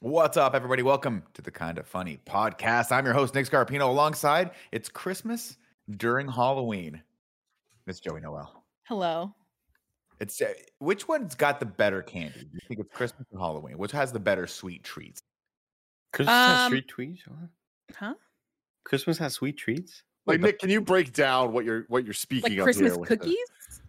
What's up, everybody? Welcome to the Kind of Funny podcast. I'm your host, Nick Scarpino. Alongside, it's Christmas during Halloween. Miss Joey Noel. Hello. It's uh, which one's got the better candy? Do you think it's Christmas or Halloween? Which has the better sweet treats? Christmas has Um, sweet treats. What? Huh? Christmas has sweet treats. Like Nick, can you break down what you're what you're speaking Like of Christmas here with the- cookies?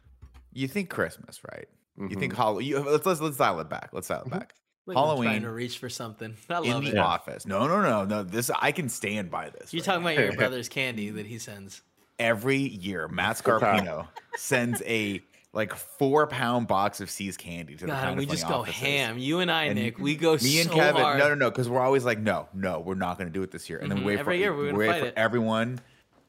You think Christmas, right? You think Mhm. Halloween? Let's let's let's dial it back. Let's dial it Mhm. back. Look, I'm Halloween trying to reach for something. I In the it. office. No, no, no, no. This I can stand by this. You're right talking now. about your brother's candy that he sends. every year. Matt Scarpino sends a like four pound box of See's candy to the God, kind and we of funny just go offices. ham. You and I, And Nick, we go Me and so Kevin, hard. no, no, no, because we're always like, no, no, we're not going to do it this year, and then Mhm. wait Every for year we're gonna wait fight for it. everyone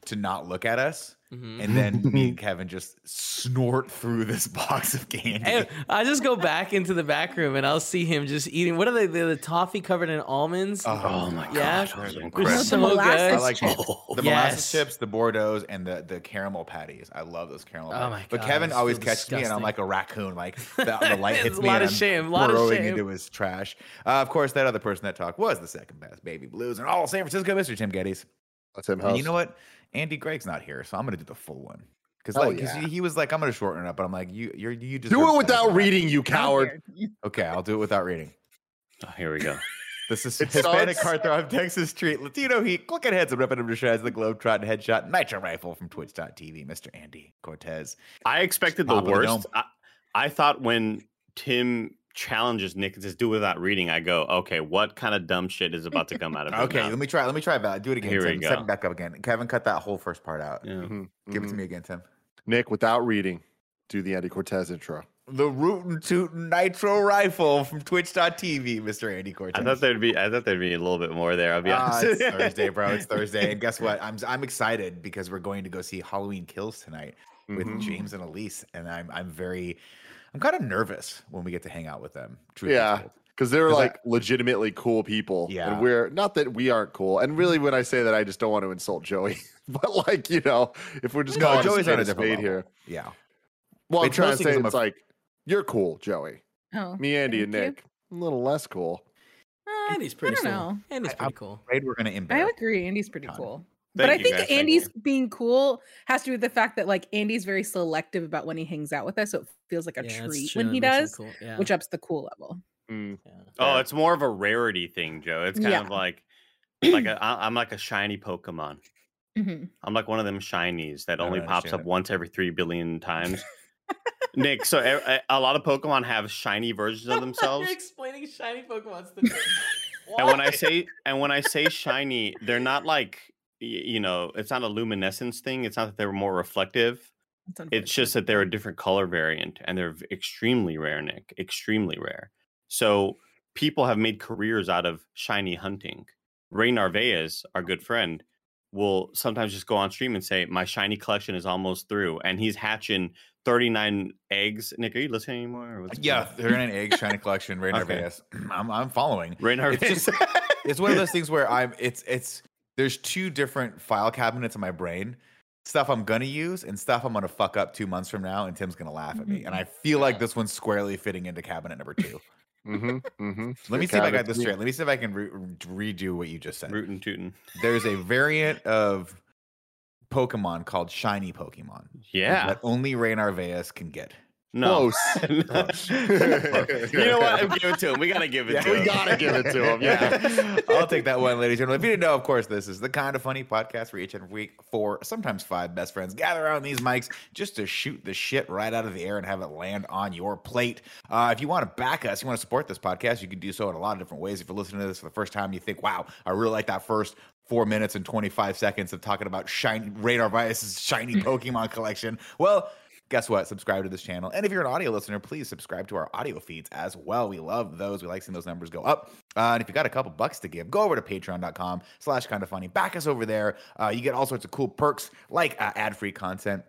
to not look at us, Mhm. and then me and Kevin just snort through this box of candy. Hey, I just go back into the back room and I'll see him just eating. What are they? The, the toffee covered in almonds. Oh, my Yeah. gosh, They're so molasses good. I like chips. the Yes. molasses chips, the Bordeaux's, and the, the caramel patties. I love those caramel Oh patties. my but God, Kevin always so catches me, and I'm like a raccoon. Like the, the light hits a me, lot and of I'm shame, a lot of burrowing shame. into his trash. Uh, of course, that other person that talked was the second best baby blues in all San Francisco, Mr. Tim Gettys. That's him. And you know what? Andy Greg's not here, so I'm gonna do the full one. Because Hell oh, like, 'cause yeah. he, he was like, I'm gonna shorten it up, but I'm like, you, you're, you just do it without reading, you coward. Okay, I'll do it without reading. Oh, here we go. This is It Hispanic starts- heartthrob, Texas Street, Latino Heat, clicking heads and ripping them to shreds, the Globetrot and headshot, Nitro Rifle from Twitch.tv, Mr. Andy Cortez. I expected the Top of the worst. I, I thought when Tim challenges Nick to just do without reading, I go, okay, what kind of dumb shit is about to come out of his Okay, mouth? let me try. Let me try that. Do it again. Here we Tim. go. Set it back up again. Kevin, cut that whole first part out. Yeah. Mhm, Give it to mhm. me again, Tim. Nick, without reading, do the Andy Cortez intro. The rootin' tootin' Nitro Rifle from Twitch.tv, Mr. Andy Cortez. I thought there'd be, I thought there'd be a little bit more there. I'll be Ah, honest. it's Thursday, bro. It's Thursday, and guess what? I'm I'm excited because we're going to go see Halloween Kills tonight with Mhm. James and Elise, and I'm I'm very, I'm kind of nervous when we get to hang out with them. truth Yeah. Because they're 'Cause I- like legitimately cool people. Yeah. And we're not that we aren't cool. And really, when I say that, I just don't want to insult Joey. but like, you know, if we're just No, calling Joey's a on a spade different spade level. here. Yeah. Well, I'm It's trying to mostly say 'cause I'm it's a- like, you're cool, Joey. Oh, Me, Andy, and thank you. Nick, a little less cool. Uh, Andy's I pretty don't cool. know. Andy's I- pretty cool. Afraid we're gonna embarrass. I agree. Andy's pretty Ton. cool. Thank but I think guys, Andy's being cool has to do with the fact that like Andy's very selective about when he hangs out with us, so it feels like a Yeah, treat when he does, cool. Yeah. which ups the cool level. Mm. yeah. Oh, it's more of a rarity thing, Joe. It's kind Yeah. of like, like a, I- I'm like a shiny Pokemon. hmm I'm like one of them shinies that only pops understand up it. once every three billion times. Nick, so a, a- a lot of Pokemon have shiny versions of themselves. You're explaining shiny Pokemon's to me. and when I say and when I say shiny, they're not like y- you know, it's not a luminescence thing. It's not that they're more reflective. It's just that they're a different color variant and they're extremely rare, Nick. Extremely rare. So people have made careers out of shiny hunting. Ray Narvaez, our good friend, will sometimes just go on stream and say, My shiny collection is almost through. And he's hatching 39 eggs. Nick, are you listening anymore? Yeah, going on? they're in an egg shiny collection. Ray Okay. Narvaez. I'm I'm following. Ray It's Narvaez. just it's one of those things where I'm it's it's there's two different file cabinets in my brain. Stuff I'm gonna use and stuff I'm gonna fuck up two months from now, and Tim's gonna laugh at me. And I feel like this one's squarely fitting into cabinet number two. Mm-hmm. Mm-hmm. Let me see if I got this straight. Let me see if I can re- redo what you just said. Rootin' tootin'. There's a variant of Pokemon called Shiny Pokemon Yeah. that only Ray Narvaez can get. No. Close. you know what? Give it to him. We gotta give it Yeah. to we him. We gotta give it to him. Yeah. I'll take that one, ladies and gentlemen. If you didn't know, of course, this is the kind of funny podcast where each and every week, four, sometimes five best friends gather around these mics just to shoot the shit right out of the air and have it land on your plate. Uh, if you want to back us, you want to support this podcast, you can do so in a lot of different ways. If you're listening to this for the first time, you think, wow, I really like that first four minutes and 25 seconds of talking about shiny Ray Narvaez's shiny Pokemon collection. Well, guess what? Subscribe to this channel. And if you're an audio listener, please subscribe to our audio feeds as well. We love those. We like seeing those numbers go up. Uh, and if you got a couple bucks to give, go over to patreon.com slash kind of funny. Back us over there. Uh, you get all sorts of cool perks like uh, ad-free content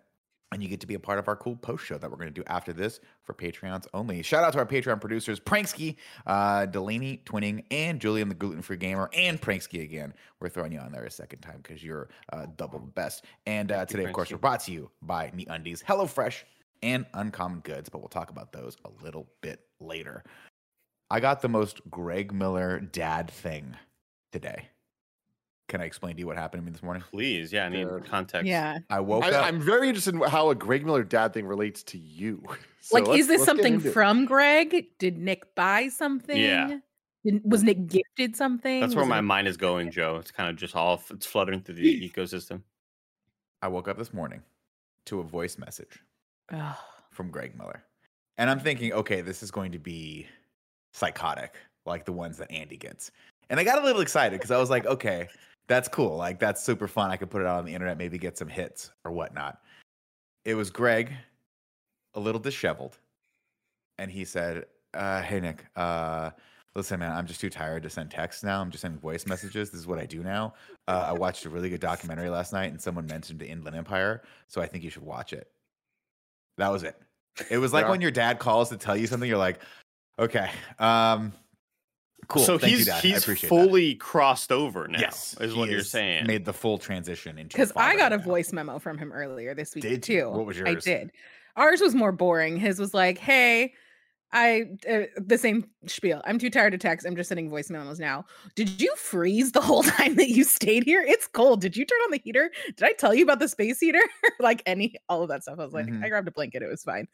and you get to be a part of our cool post show that we're going to do after this for Patreons only. Shout out to our Patreon producers, Pranksky, uh, Delaney Twining, and Julian the Gluten Free Gamer, and Pranksky again. We're throwing you on there a second time because you're uh, double the best. And uh, today, of course, we're brought to you by MeUndies, HelloFresh, and Uncommon Goods, but we'll talk about those a little bit later. I got the most Greg Miller dad thing today. Can I explain to you what happened to me this morning? Please, yeah, I need Dude. context. Yeah. I woke I, up. I'm very interested in how a Greg Miller dad thing relates to you. So like, is this something into it. from Greg? Did Nick buy something? Did, was Nick gifted something? That's where Was my it- mind is going, Joe. It's kind of just all it's fluttering through the ecosystem. I woke up this morning to a voice message Ugh. from Greg Miller. And I'm thinking, okay, this is going to be psychotic, like the ones that Andy gets. And I got a little excited because I was like, okay, that's cool. Like, that's super fun. I could put it out on the internet, maybe get some hits or whatnot. It was Greg, a little disheveled. And he said, uh, hey, Nick, uh, listen, man, I'm just too tired to send texts now. I'm just sending voice messages. This is what I do now. Uh, I watched a really good documentary last night and someone mentioned the Inland Empire. So I think you should watch it. That was it. It was like Yeah. when your dad calls to tell you something, you're like, okay, um, cool. So Thank he's you, Dad. I he's appreciate that. fully crossed over now. yes, is what you're saying. Made the full transition into Because I got a now. voice memo from him earlier this week Did you? too. What was yours? I did. Ours was more boring. His was like, "Hey, I uh, the same spiel. I'm too tired to text. I'm just sending voice memos now. Did you freeze the whole time that you stayed here? It's cold. Did you turn on the heater? Did I tell you about the space heater? like any all of that stuff. I was like, Mhm. I grabbed a blanket. It was fine.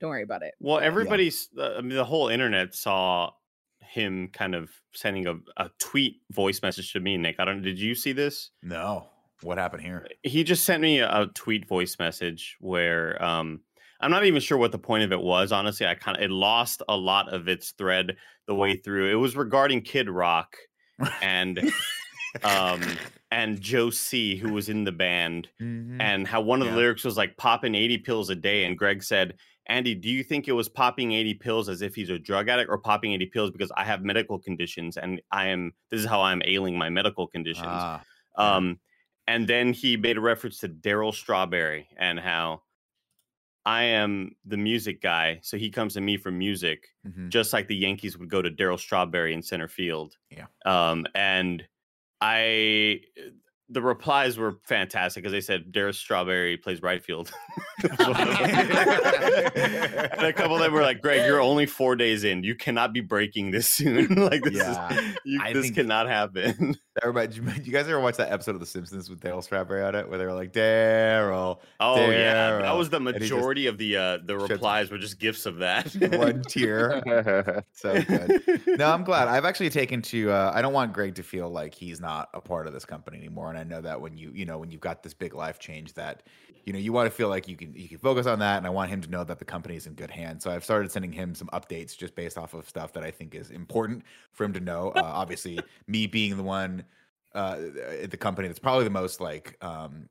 Don't worry about it. Well, everybody's, uh, I mean, the whole internet saw him kind of sending a, a tweet voice message to me, Nick. I don't, did you see this? No, what happened here? He just sent me a, a tweet voice message where, um, I'm not even sure what the point of it was. Honestly, I kind of, it lost a lot of its thread the way through. It was regarding Kid Rock and, um, and Joe C, who was in the band. Mhm. and how one of the lyrics was like popping 80 pills a day and greg said andy do you think it was popping 80 pills as if he's a drug addict or popping 80 pills because i have medical conditions and i am this is how i'm ailing my medical conditions Ah, um and then he made a reference to darryl strawberry and how i am the music guy so he comes to me for music mhm. just like the Yankees would go to Darryl Strawberry in center field. Yeah. Um, and I, the replies were fantastic because they said Darryl Strawberry plays right field. and a couple of them were like, "Greg, you're only four days in. You cannot be breaking this soon. like this Yeah, is, you, this cannot happen." Everybody, do you, guys ever watch that episode of The Simpsons with Darryl Strawberry on it, where they were like, Darryl, Oh yeah, that was the and he just- majority of the uh the replies were just gifts of that. one tear. So good. No, I'm glad. I've actually taken to. Uh, I don't want Greg to feel like he's not a part of this company anymore. And I know that when you, you know, when you've got this big life change, that you know, you want to feel like you can you can focus on that. And I want him to know that the company is in good hands. So I've started sending him some updates just based off of stuff that I think is important for him to know. Uh, obviously, me being the one uh, at the company that's probably the most like um,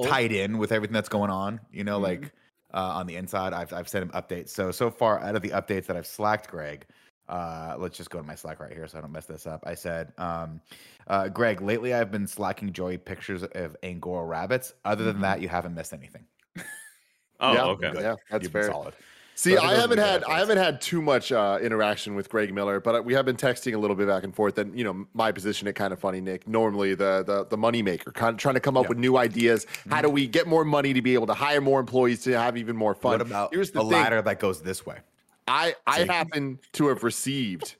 tied in with everything that's going on. You know, Mhm. like uh, on the inside. I've I've sent him updates. So so far out of the updates that I've slacked Greg, uh, let's just go to my Slack right here so I don't mess this up. I said, um, uh, Greg, lately I've been slacking Joey pictures of Angora rabbits. Other than that, you haven't missed anything. oh, Yeah. okay. Good. Yeah, that's You've been fair. solid. See, So I I haven't had I haven't had too much uh, interaction with Greg Miller, but uh, we have been texting a little bit back and forth. And you know, my position at kind of funny, Nick. Normally, the the the money maker, kind of trying to come up Yeah. with new ideas. How do we get more money to be able to hire more employees to have even more fun? What about Here's the a thing. ladder that goes this way? I I happen to have received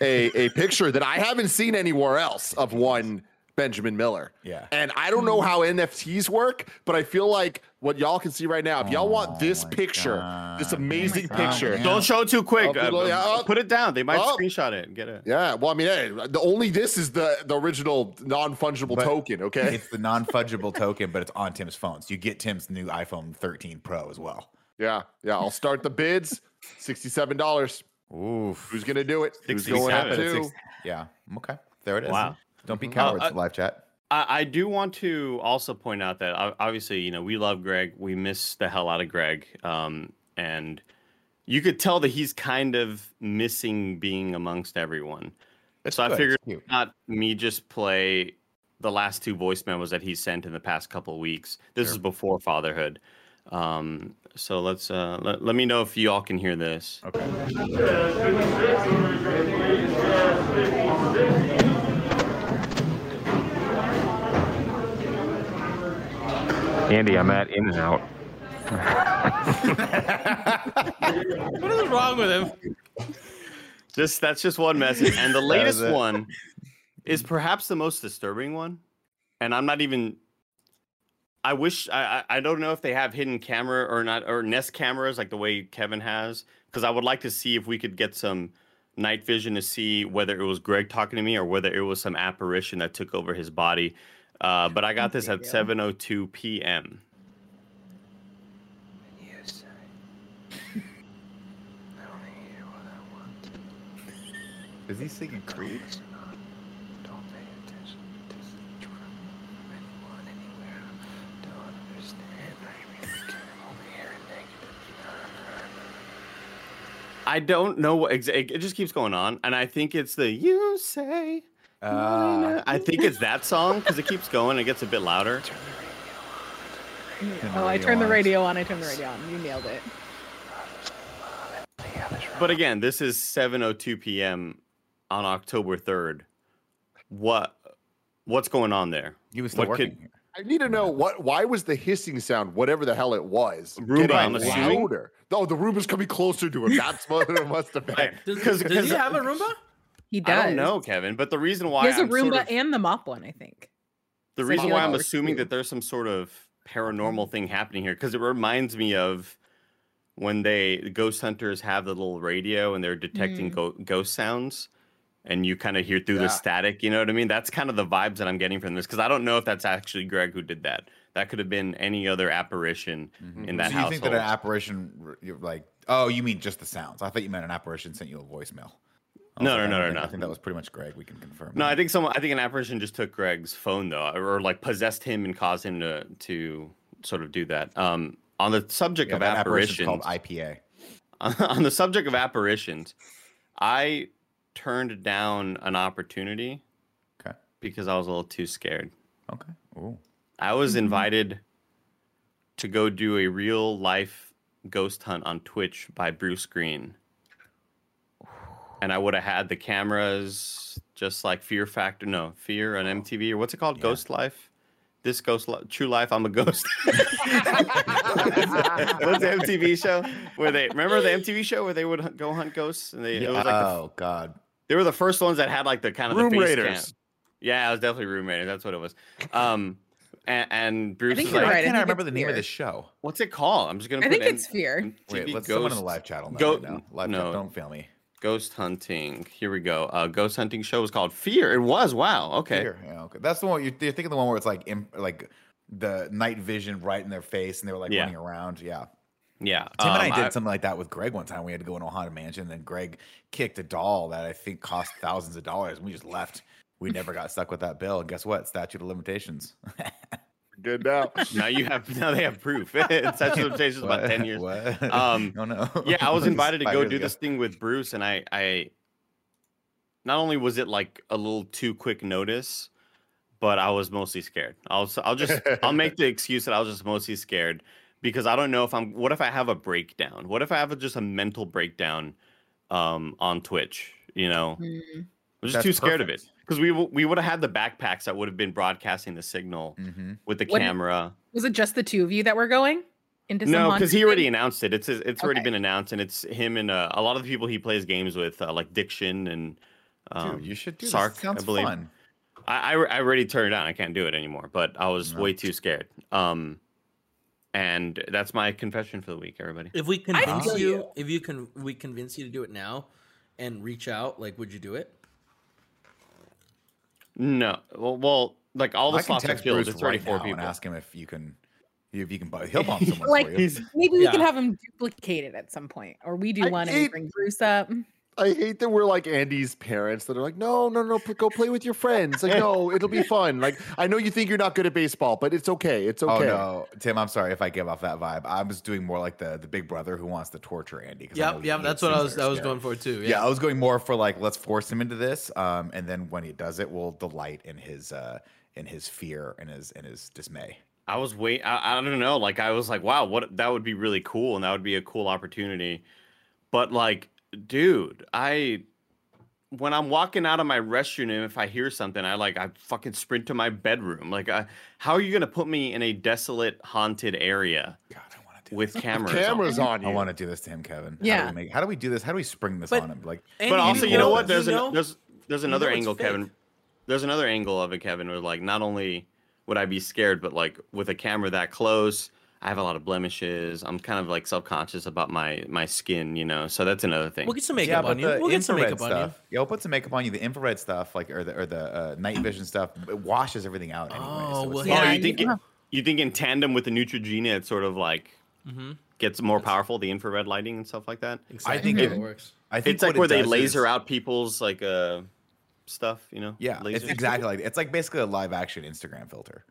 a a picture that I haven't seen anywhere else of one Benjamin Miller. Yeah. And I don't know how NFTs work, but I feel like what y'all can see right now, if y'all want Oh this my picture, this God. Oh my amazing God, picture. man. Don't show it too quick. Oh, Uh, people- oh. put it down. They might Oh. screenshot it and get it. Yeah, well, I mean, hey, the only this is the the original non fungible But token. Okay, It's the non-fungible token, but it's on Tim's phone. So you get Tim's new iPhone 13 Pro as well. yeah, yeah. I'll start the bids. Sixty-seven dollars. Oof. Who's gonna do it? Who's going 67. up to? Yeah. Okay. There it is. Wow. Don't be Mhm. cowards, Uh, uh, live chat. I, I do want to also point out that obviously, you know, we love Greg. We miss the hell out of Greg. Um, and you could tell that he's kind of missing being amongst everyone. It's so I good, it's figured not me just play the last two voice memos that he sent in the past couple of weeks. This is before fatherhood. Um, so let's uh, let, let me know if you all can hear this. Okay. Andy, I'm at In and Out. What is wrong with him? Just that's just one message, and the latest one is perhaps the most disturbing one. And I'm not even. I wish I I I don't know if they have hidden camera or not or Nest cameras like the way Kevin has because I would like to see if we could get some night vision to see whether it was Greg talking to me or whether it was some apparition that took over his body. Uh, but I got this at 7:02 p.m. Yes, I. I only hear what I want. Is he singing Creed? Listen up. Don't pay attention to the truth from anyone anywhere. Don't understand. I really can't only hear negative. I don't know what exa- it, it just keeps going on, and I think it's the "You Say." Uh, I think it's that song because it keeps going. It gets a bit louder. Turn the radio on. Turn the Oh, I turned the radio on. I turned the radio on. You nailed it. But again, this is 7:02 p.m. on October 3rd. What what's going on there? he was still What could- working. I need to know what. Why was the hissing sound, whatever the hell it was, Roomba, getting I'm assuming? louder? Oh, the Roomba's coming closer to him. That's what it must have been. Right. Does, 'Cause- does 'cause- he have a Roomba? He does. I don't know, Kevin, but the reason why He has a I'm sort Roomba of- and the mop one, I think. the so reason why I'm assuming too. that there's some sort of paranormal thing happening here because it reminds me of when they the ghost hunters have the little radio and they're detecting Mm. go- ghost sounds and you kind of hear through the static you know what i mean that's kind of the vibes that i'm getting from this because i don't know if that's actually greg who did that that could have been any other apparition in that so you household think that an apparition, you're like, oh, you mean just the sounds? I thought you meant an apparition sent you a voicemail. I No, like, no, no, no, no. I think that was pretty much Greg. We can confirm. no that. i think someone i think an apparition just took greg's phone though or like possessed him and caused him to to sort of do that um on the subject yeah, of apparition's apparitions called IPA. on the subject of apparitions, I turned down an opportunity Okay. because I was a little too scared. Okay. Ooh. I was mm-hmm. invited to go do a real life ghost hunt on Twitch by Bruce Greene. And I would have had the cameras just like Fear Factor, no, Fear on MTV or what's it called? Yeah. Ghost Life? This Ghost Li- True Life, I'm a ghost. What's the MTV show where they remember the MTV show where they would hunt, go hunt ghosts and they it was like the, oh God. They were the first ones that had like the kind of Room the face Raiders. cam. Yeah, it was definitely Room Raiders. That's what it was. Um, and, and Bruce think you're like, right. I can't I remember the name of the show? "What's it called?" I'm just gonna. I put think it's M- fear. Wait, let's someone in the live chat on that Go- right now. Live no. chat, don't fail me. Ghost hunting. Here we go. Uh, ghost hunting show was called Fear. It was. Wow. Okay. Fear. Yeah, okay. That's the one you're, you're thinking the one where it's like imp, like the night vision right in their face and they were like Yeah. running around. Yeah. Yeah. Tim and um, I did something like that with Greg one time. We had to go in a haunted mansion, and then Greg kicked a doll that I think cost thousands of dollars, and we just left. We never got stuck with that bill. And guess what? Statute of limitations. Good now. now you have. Now they have proof. Statute of limitations about ten years. What? Um, oh no. yeah, I was invited to go do ago. this thing with Bruce, and I, I, not only was it like a little too quick notice, but I was mostly scared. I'll, I'll just, I'll make the excuse that I was just mostly scared because I don't know if I'm. What if I have a breakdown? What if I have a, just a mental breakdown, um, on Twitch? You know, Mm. I'm just That's too scared of it because we w- we would have had the backpacks that would have been broadcasting the signal Mhm. with the What- camera. Was it just the two of you that were going into some No, because he already announced it. It's it's already Okay. been announced, and it's him and uh, a lot of the people he plays games with, uh, like Diction and um, Dude, you should do Sark. this. Sounds I believe. fun. I, I I already turned it down. I can't do it anymore. But I was No. way too scared. Um, and that's my confession for the week, everybody. If we convince you, you. if you can, we convince you to do it now, and reach out, like, would you do it? No, well, well like all the I can slots are text filled. Bruce It's already right four now people. and ask him if you can, if you can. buy He'll bump someone Like, for you. Maybe we can have him duplicate it at some point, or we do I one and we bring Bruce up. I hate that we're like Andy's parents that are like, no, no, no, pl- go play with your friends. Like, no, it'll be fun. Like, I know you think you're not good at baseball, but it's okay. It's okay. Oh okay. no, Tim! I'm sorry if I give off that vibe. I was doing more like the the big brother who wants to torture Andy. I know Yep, he yep. That's what I was. I was going for too. Yeah. Yeah. I was going more for like let's force him into this, um, and then when he does it, we'll delight in his uh, in his fear and his and his dismay. I was wait. I, I don't know. Like I was like, wow, what that would be really cool, and that would be a cool opportunity. But like, dude, I when I'm walking out of my restroom, and if I hear something, I like I fucking sprint to my bedroom. Like, I, how are you gonna put me in a desolate, haunted area God, I want to do with this. cameras? Cameras on? on you. I want to do this to him, Kevin. How Yeah. do, we make, how do we do this? How do we spring this But- on him? Like, But also, you know know- what? There's you an, know- there's there's you another know angle. Kevin. There's another angle of it, Kevin. Where like not only would I be scared, but like with a camera that close, I have a lot of blemishes. I'm kind of like self conscious about my my skin, you know. So that's another thing. We'll get some makeup on you. We'll get some infrared makeup on you. Yeah, we'll put some makeup on you. The infrared stuff, like or the or the uh, night vision stuff, it washes everything out anyway. Oh, so well, yeah, oh, you think yeah. you think in tandem with the Neutrogena, it sort of like Mm-hmm. gets more powerful, the infrared lighting and stuff like that. Exactly I think it- it works. I think It's like what it where they laser is- out people's like uh stuff, you know? Yeah, it's exactly like it's like basically a live action Instagram filter.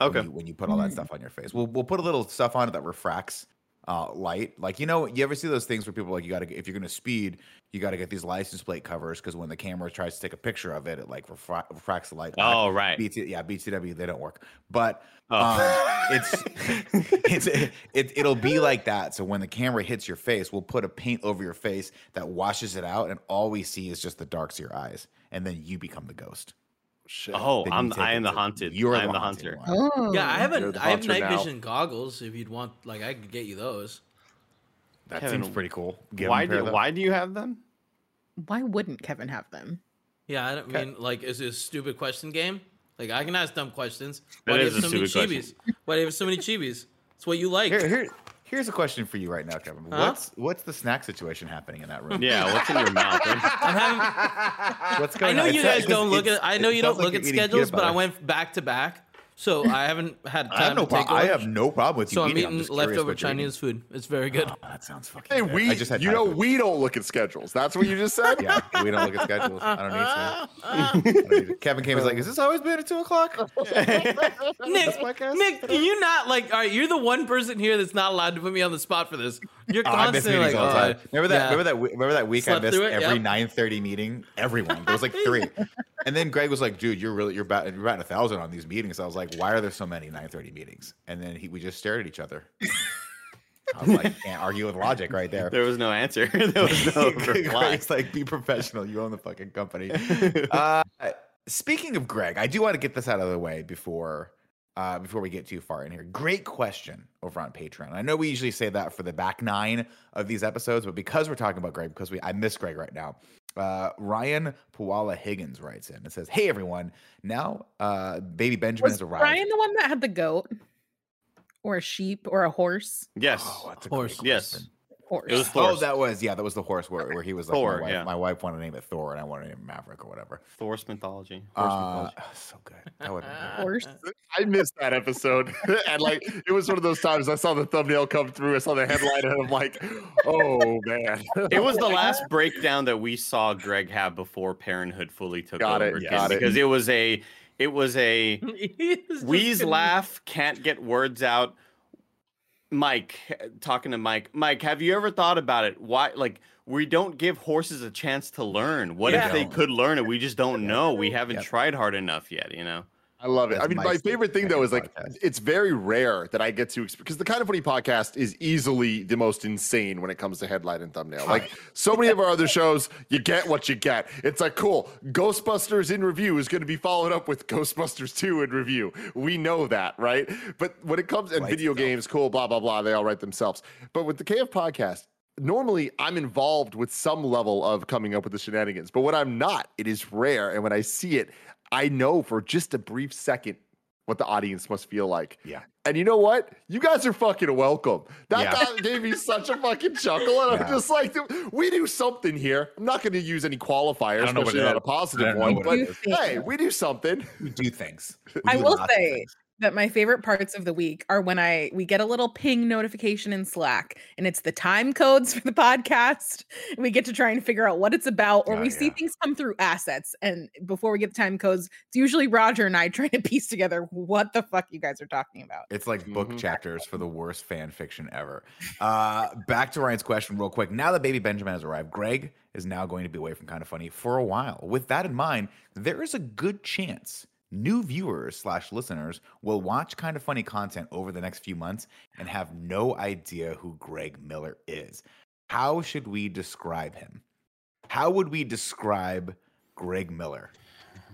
Okay. when you, when you put all that stuff on your face. We'll we'll put a little stuff on it that refracts uh, light. Like you know, you ever see those things where people are like you got to if you're gonna speed, you got to get these license plate covers because when the camera tries to take a picture of it, it like refra- refracts the light. back. Oh, right. BT, yeah, BTW they don't work, but Oh. um, it's it's it, it'll be like that. So when the camera hits your face, we'll put a paint over your face that washes it out, and all we see is just the darks of your eyes, and then you become the ghost. Shit. Oh, I'm take I am the to- haunted. You're I am the haunted hunter. Oh. Yeah, I haven't. the I have night now. vision goggles. If you'd want, like, I could get you those. That Kevin, seems pretty cool. Give Why him a pair do of why do you have them? Why wouldn't Kevin have them? Yeah, I don't Okay. mean like is this a stupid question game? Like I can ask dumb questions. That Why do you is have so many stupid chibis? Why do you have so many chibis? It's what you like. Here, here, here's a question for you right now, Kevin. Huh? What's what's the snack situation happening in that room? Yeah, what's in your mouth? I'm having, What's I know on? you It guys says- don't look at. I know you don't look you're at schedules, but I went back to back, so I haven't had time I have no to take. problem. I have no problem with you So I'm eating. eating just curious leftover what eating. Chinese food. It's very good. Oh, that sounds fucking. Hey, good. we, I just had you know, food. we don't look at schedules. That's what you just said. Yeah, we don't look at schedules. I don't need to. Don't need to. Kevin came. He's like, "Is this always been at two o'clock?" Nick, podcast? Nick, can you not like? All right, you're the one person here that's not allowed to put me on the spot for this. You're Oh, I miss constantly meetings like, all the oh, time. Uh, remember that? yeah. Remember that? Remember that week Slept I missed every Yep. nine thirty meeting. Everyone. There was like three. and then Greg was like, "Dude, you're really you're batting you're batting a thousand on these meetings." I was like, "Why are there so many nine thirty meetings?" And then he, we just stared at each other. I was like, "Can't argue with logic right there." There was no answer. there was no reply. Greg's like, "Be professional. You own the fucking company." uh, speaking of Greg, I do want to get this out of the way before uh, before we get too far in here. Great question over on Patreon. I know we usually say that for the back nine of these episodes, but because we're talking about Greg, because we I miss Greg right now. Uh, Ryan Puala Higgins writes in and says, "Hey everyone, now uh, baby Benjamin Was has arrived." Brian the one that had the goat, or a sheep, or a horse? Yes. Oh, that's a Horse. great yes. Question. Horse. It was Oh, that was yeah, that was the horse where, where he was like Thor, my wife, yeah. my wife wanted to name it Thor and I wanted to name it Maverick or whatever. Thor's mythology. Horse Uh, mythology. so good. That would horse. I missed that episode, and like it was one of those times I saw the thumbnail come through, I saw the headline, and I'm like, "Oh man!" It was the last breakdown that we saw Greg have before Parenthood fully took Got it, over. again, got it. Because it was a, it was a He wheeze laugh, can't get words out. Mike, talking to Mike. Mike, have you ever thought about it? Why, like, we don't give horses a chance to learn. What Yeah. if they could learn it? We just don't know. We haven't Yep. tried hard enough yet. You know. I love it. I mean, my my favorite thing though is like podcast. it's very rare that I get to because the kind of funny podcast is easily the most insane when it comes to headline and thumbnail. Like so many of our other shows, you get what you get. It's like cool. Ghostbusters in review is going to be followed up with Ghostbusters 2 in review. We know that, right? But when it comes and video itself. games, cool, blah blah blah, they all write themselves. But with the KF podcast, normally I'm involved with some level of coming up with the shenanigans. But when I'm not, it is rare. And when I see it, I know for just a brief second what the audience must feel like. Yeah. And you know what? You guys are fucking welcome. That Yeah. guy gave me such a fucking chuckle. And Yeah. I'm just like, we do something here. I'm not going to use any qualifiers, I don't especially not a is. I positive don't know one. But hey, we do something. We do things. We I do will say, things. That my favorite parts of the week are when I we get a little ping notification in Slack and it's the time codes for the podcast. And we get to try and figure out what it's about, or Oh, we see things come through assets. And before we get the time codes, it's usually Roger and I trying to piece together what the fuck you guys are talking about. It's like book Mhm. chapters for the worst fan fiction ever. Uh, back to Ryan's question, real quick. Now that Baby Benjamin has arrived, Greg is now going to be away from Kind of Funny for a while. With that in mind, there is a good chance new viewers slash listeners will watch Kind of Funny content over the next few months and have no idea who Greg Miller is. How should we describe him? How would we describe Greg Miller?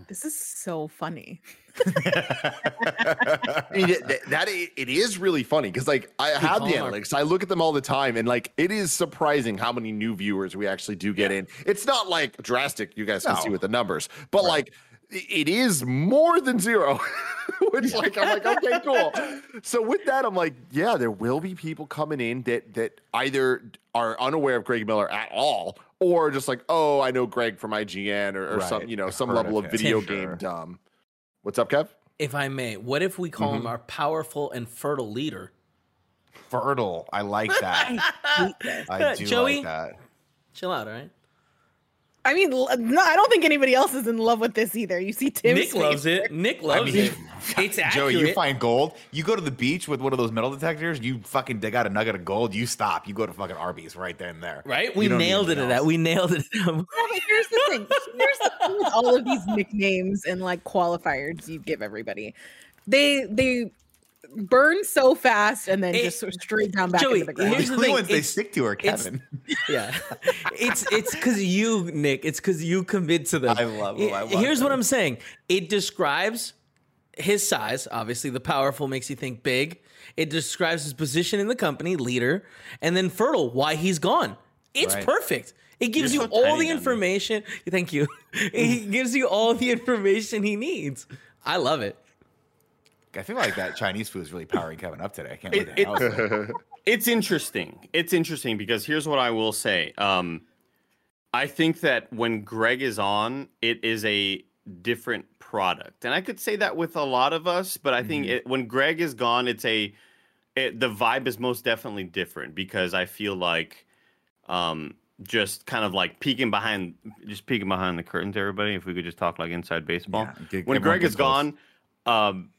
This is so funny. I mean, it- that, that i- it is really funny because like I have the call, Mark. analytics, I look at them all the time, and like it is surprising how many new viewers we actually do get in. It's not like drastic, you guys can see with the numbers, but like i- it is more than zero. Which like I'm like okay cool. So with that I'm like yeah there will be people coming in that that either are unaware of Greg Miller at all or just like oh I know Greg from IGN or, or some you know I've some heard level of of video Sure. game dumb. What's up, Kev? If I may, what if we call him mm-hmm. our powerful and fertile leader? Fertile. I like that. I do Joey? like that. Chill out, all right? I mean, no, I don't think anybody else is in love with this either. You see Tim's Nick loves it. Nick loves mean, it. It's accurate. Joey, you find gold. You go to the beach with one of those metal detectors. You fucking dig out a nugget of gold. You stop. You go to fucking Arby's right then and there. right? You We don't need nailed it anything at that. We nailed it. No, but here's the thing. Here's the thing all of these nicknames and like qualifiers you give everybody. They they burn so fast and then It- just sort of straight down back Joey, into the ground. here's The the thing, ones they stick to are it's- yeah. It's it's because you, Nick. It's because you commit to them. I love 'em. I It- love Here's what. I'm saying. It describes his size. Obviously, the powerful makes you think big. It describes his position in the company, leader, and then fertile, why he's gone. It's Right. perfect. It gives You're you so all the information. Thank you. it gives you all the information he needs. I love it. I feel like that Chinese food is really powering Kevin up today. I can't It- wait to hang out it's interesting. It's interesting because here's what I will say. Um, I think that when Greg is on, it is a different product, and I could say that with a lot of us. But I think it, when Greg is gone, it's a it, the vibe is most definitely different because I feel like um, just kind of like peeking behind, just peeking behind the curtains. Everybody, if we could just talk like inside baseball. Yeah, get- when Greg is close. gone, um,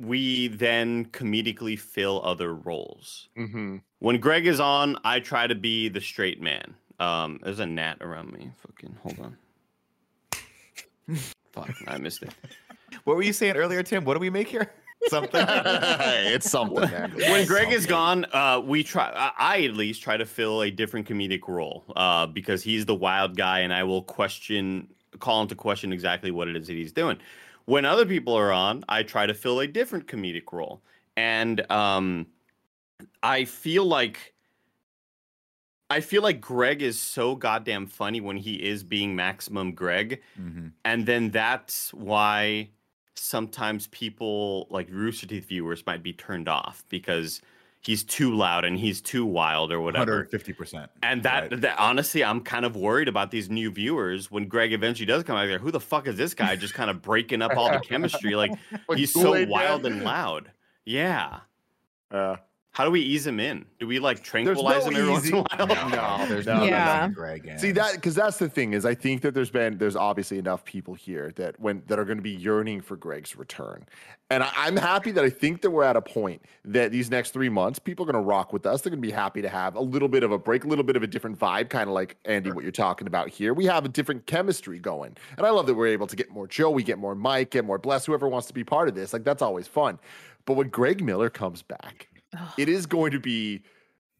we then comedically fill other roles. Mm-hmm. When Greg is on, I try to be the straight man. Um, there's a gnat around me. Fucking hold on. Fuck, I missed it. What were you saying earlier, Tim? What do we make here? Something. it's something, man. When Greg is gone, uh, we try. I, I at least try to fill a different comedic role uh, because he's the wild guy, and I will question, call him to question exactly what it is that he's doing. When other people are on, I try to fill a different comedic role, and um, I feel like. I feel like Greg is so goddamn funny when he is being maximum Greg, Mhm. and then that's why sometimes people like Rooster Teeth viewers might be turned off because he's too loud and he's too wild or whatever. 150%. And that, Right. that honestly, I'm kind of worried about these new viewers when Greg eventually does come out there. Who the fuck is this guy just kind of breaking up all the chemistry? Like Like he's so Kool-Aid wild Man. and loud. Yeah. Uh, How do we ease him in? Do we like tranquilize no him every once in a while? No, there's no, no Yeah. yeah. Greg. in. See that because that's the thing is I think that there's been there's obviously enough people here that when that are going to be yearning for Greg's return, and I, I'm happy that I think that we're at a point that these next three months people are going to rock with us. They're going to be happy to have a little bit of a break, a little bit of a different vibe, kind of like Andy, what you're talking about here. We have a different chemistry going, and I love that we're able to get more Joe, we get more Mike, get more Bless, whoever wants to be part of this. Like that's always fun. But when Greg Miller comes back, it is going to be.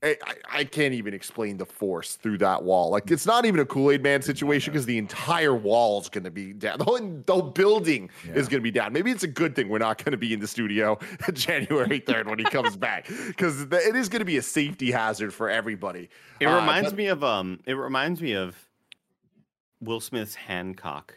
I, I- I can't even explain the force through that wall. Like it's not even a Kool Aid Man situation because the entire wall is going to be down. The whole, the whole building is going to be down. Maybe it's a good thing we're not going to be in the studio January third when he comes back because it is going to be a safety hazard for everybody. It Uh, reminds but- me of um. It reminds me of Will Smith's Hancock,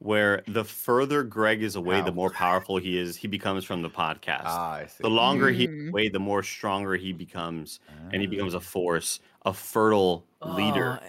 where the further Greg is away, the more powerful he is. He becomes from the podcast. Ah, I see. the longer he's Mm. away, the more stronger he becomes, and he becomes a force, a fertile leader. Oh,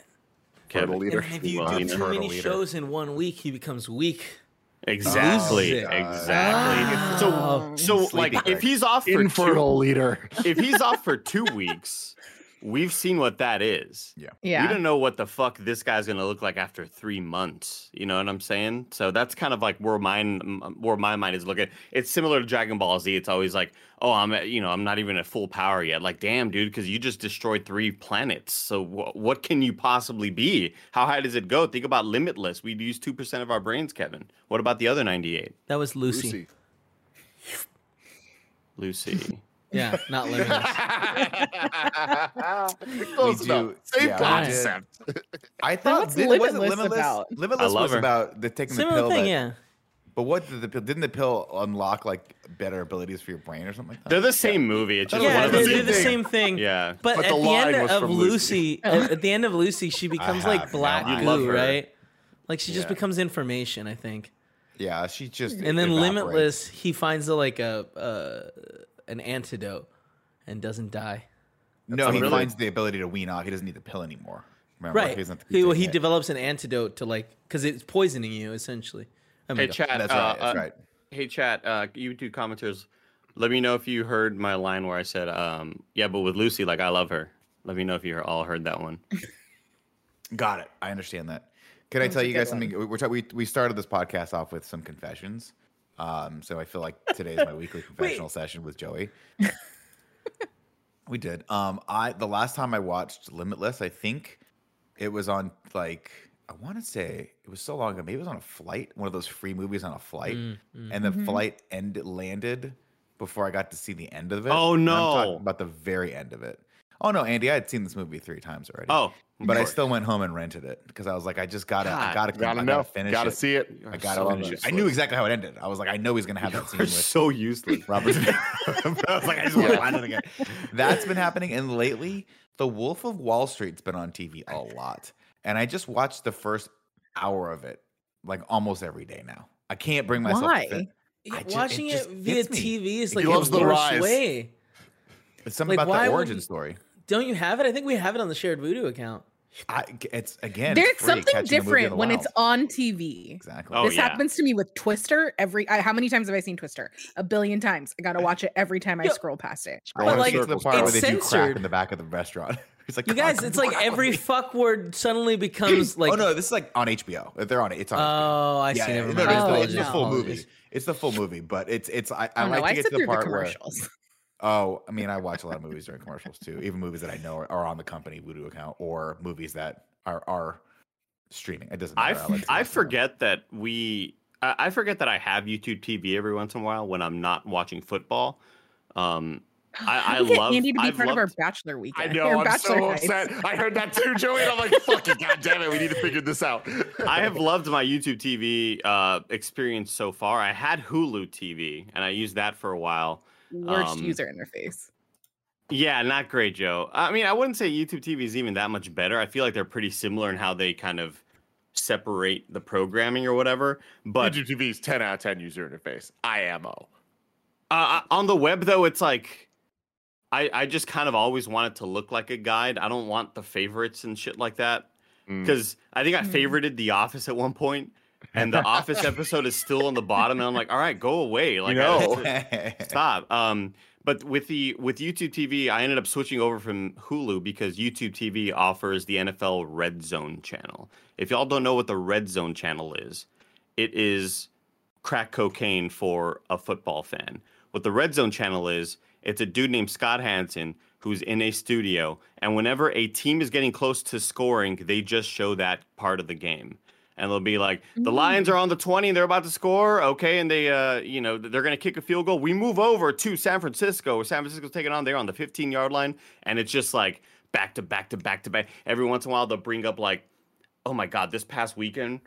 Fertile leader. And if you Well, do too many leader. shows in one week, he becomes weak. Exactly. Lose it. Exactly. Oh. So, so Sleepy like, Greg. if he's off for Infertile two, leader. if he's off for two weeks, we've seen what that is. Yeah. Yeah. We don't know what the fuck this guy's gonna look like after three months. You know what I'm saying? So that's kind of like where mine, where my mind is looking. It's similar to Dragon Ball Z. It's always like, oh, I'm, at, you know, I'm not even at full power yet. Like, damn, dude, because you just destroyed three planets. So wh- what can you possibly be? How high does it go? Think about Limitless. We use two percent of our brains, Kevin. What about the other 98? That was Lucy. Lucy. Lucy. Yeah, not limitless. Close We enough. do- Same yeah, concept. I thought what's did, was it Limitless Limitless? about? Limitless was her. about the taking the Similar pill. thing, that- yeah. But what did the pill? Didn't the pill unlock like better abilities for your brain or something like that? They're the same movie. It's just Yeah, one of they're, the they're the same thing. Yeah. But, But at the the, end of Lucy, Lucy. at, at the end of Lucy, she becomes like black man. Goo, right? Like she just Yeah. becomes information, I think. Yeah, she just And then evaporates. Limitless, he finds a, like a uh, an antidote and doesn't die. No, he really- finds the ability to wean off. He doesn't need the pill anymore. Remember, Right. He, doesn't have to He, well, he develops an antidote to like because it's poisoning you essentially. I Hey, chat. That's uh, right. Uh. Hey, chat. Uh, YouTube commenters, let me know if you heard my line where I said, um, "Yeah, but with Lucy, like I love her." Let me know if you all heard that one. Got it. I understand that. Can I tell you guys good one. something? We're ta- we we started this podcast off with some confessions. Um, so I feel like today is my weekly confessional session with Joey. we did. Um, I the last time I watched Limitless, I think it was on like I want to say it was so long ago. Maybe it was on a flight, one of those free movies on a flight, Mm, and the flight end landed before I got to see the end of it. Oh, And I'm talking no. about the very end of it. Oh no, Andy, I had seen this movie three times already. Oh, But I still went home and rented it because I was like, I just gotta, I God, gotta, Gotta I gotta finish Gotta it. see it. I gotta so finish it. I knew exactly how it ended. I was like, I know he's gonna have that scene You're with so useless. Robert. De Niro. I was like, I just want to find it again. That's been happening, and lately, The Wolf of Wall Street's been on TV a lot, and I just watched the first hour of it like almost every day now. I can't bring myself. Why? To fin- Yeah, I watching it it, via. TV is like loves the the worst rise. way. It's something Like, about the origin you- story. Don't you have it? I think we have it on the shared Vudu account. I, it's again. There's free, something catching a movie in different the when it's on TV. exactly. Oh, this yeah. happens to me with Twister every. I, how many times have I seen Twister? A billion times. I gotta watch it every time I Yo, scroll past it. I But, like, get to the it's part where they do crack censored. in the back of the restaurant. It's like, You "Come on, guys, it's like on." every fuck word suddenly becomes like. oh no, this is like on HBO. They're on it. It's on. HBO. Oh, I yeah, see. yeah, Never no, mind. no, it's, the, Oh, it's the full movie. It's the full movie, but it's it's. I, I oh, I don't like know. to I get to the through the part where. Commercials. Oh, I mean, I watch a lot of movies during commercials too, even movies that I know are, are on the company Vudu account or movies that are are streaming. It doesn't I, matter. f- like I forget that we I, I forget that I have YouTube TV every once in a while when I'm not watching football. Um, I, How I do we get love. Andy to be I've part of our loved- bachelor I weekend. know. I'm so nights. upset. I heard that too, Joey. And I'm like, fucking god damn it. We need to figure this out. I have loved my YouTube TV uh, experience so far. I had Hulu TV and I used that for a while. Worst Um, user interface. Yeah, not great, Joe. I mean, I wouldn't say YouTube TV is even that much better. I feel like they're pretty similar in how they kind of separate the programming or whatever. But YouTube TV is 10 out of 10 user interface. IMO. Uh, on the web, though, it's like I I just kind of always want it to look like a guide. I don't want the favorites and shit like that Mm. because I think I Mm. favorited The Office at one point, and the Office episode is still on the bottom, and I'm like, all right, go away, like know. stop. Um, but with the with YouTube TV, I ended up switching over from Hulu because YouTube TV offers the NFL Red Zone channel. If y'all don't know what the Red Zone channel is, it is crack cocaine for a football fan. What the Red Zone channel is, it's a dude named Scott Hanson who's in a studio, and whenever a team is getting close to scoring, they just show that part of the game. And they'll be like, the Lions are on the 20 and they're about to score. Okay. And they, uh, you know, they're going to kick a field goal. We move over to San Francisco. San Francisco's taking on. They're on the 15 yard line. And it's just like back to back to back to back. Every once in a while, they'll bring up, like, oh my God, this past weekend,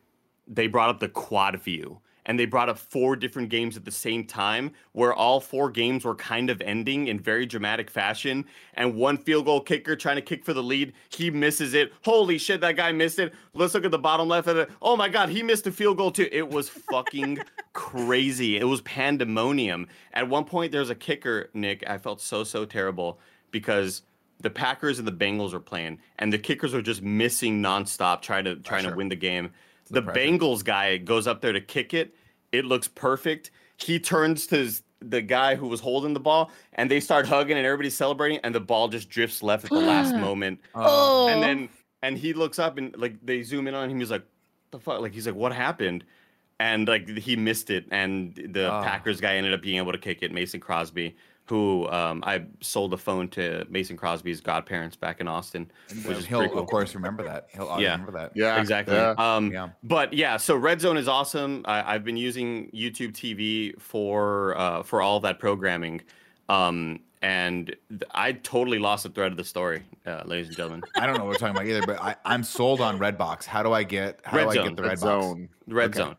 they brought up the quad view and they brought up four different games at the same time where all four games were kind of ending in very dramatic fashion. And one field goal kicker trying to kick for the lead he misses it. Holy shit that guy missed it. Let's look at the bottom left of it oh my god he missed a field goal too. It was fucking crazy. It was pandemonium. At one point there's a kicker nick i felt so so terrible because the Packers and the Bengals were playing, and the kickers were just missing nonstop, trying to trying to win the game. The. Bengals guy goes up there to kick it. It looks perfect. He turns to his, the guy who was holding the ball, and they start hugging, and everybody's celebrating, and the ball just drifts left at the last moment. Oh, And then and he looks up and like they zoom in on him. He's like, "The fuck?" Like he's like, "What happened?" And like he missed it, and the Oh. Packers guy ended up being able to kick it. Mason Crosby, who um, I sold a phone to Mason Crosby's godparents back in Austin, which is he'll cool. of course remember that. He'll Yeah. remember that. Yeah, exactly. yeah. Um, Yeah. But yeah, so Red Zone is awesome. I, I've been using YouTube TV for uh, for all that programming, um, and th- I totally lost the thread of the story, uh, ladies and gentlemen. I don't know what we're talking about either, but I, I'm sold on Redbox. How do I get how Red do I get the Red Redbox? zone. The Red Okay. Zone,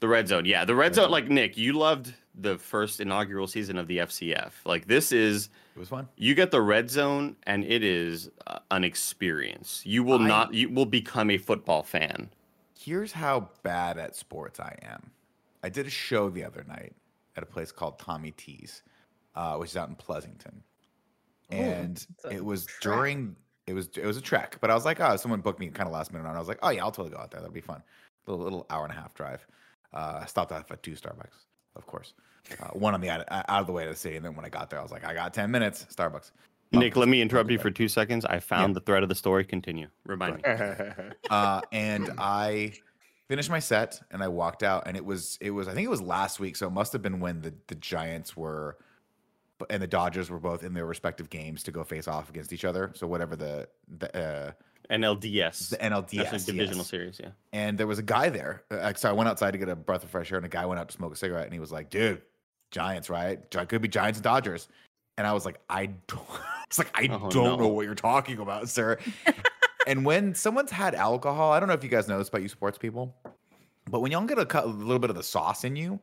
the Red Zone. Yeah, the Red, Zone. Like Nick, you loved the first inaugural season of the FCF. Like this is It was fun. you get the Red Zone, and it is uh, an experience. You will I- not. You will become a football fan. Here's how bad at sports I am. I did a show the other night at a place called Tommy T's, uh, which is out in Pleasanton, and it's it was trek. during it was it was a trek. But I was like, oh, someone booked me kind of last minute, and I was like, oh yeah, I'll totally go out there. That'll be fun. Little little hour and a half drive. Uh, I stopped off at two Starbucks, of course. Uh, one on the out, out of the way to the city, and then when I got there, I was like, I got ten minutes. Starbucks. Nick, Oh, let me interrupt you for two seconds. I found the thread of the story. Continue. Remind me. uh, and I finished my set and I walked out and it was it was I think it was last week so it must have been when the the Giants were and the Dodgers were both in their respective games to go face off against each other so whatever the the uh, NLDS. the NLDS That's a divisional yes. series. Yeah. and there was a guy there uh, so I went outside to get a breath of fresh air and a guy went out to smoke a cigarette and he was like dude Giants right Gi- could be Giants and Dodgers and I was like I don't it's like I Oh, don't no. know what you're talking about sir and when someone's had alcohol, I don't know if you guys know this about you sports people, but when y'all get a, cut, a little bit of the sauce in you,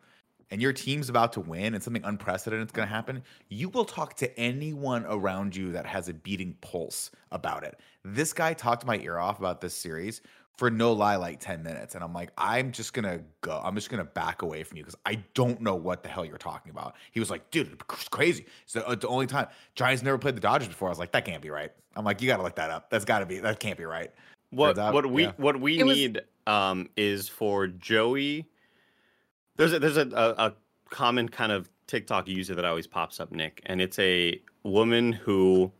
and your team's about to win, and something unprecedented is going to happen, you will talk to anyone around you that has a beating pulse about it. This guy talked my ear off about this series for no lie, like ten minutes, and I'm like, I'm just gonna go. I'm just gonna back away from you because I don't know what the hell you're talking about. He was like, dude, it's crazy. It's the, it's the only time Giants never played the Dodgers before. I was like, that can't be right. I'm like, you got to look that up. That's got to be. That can't be right. What out, what we yeah. what we It was- need um is for Joey. There's a there's a, a, a common kind of TikTok user that always pops up, Nick, and it's a woman who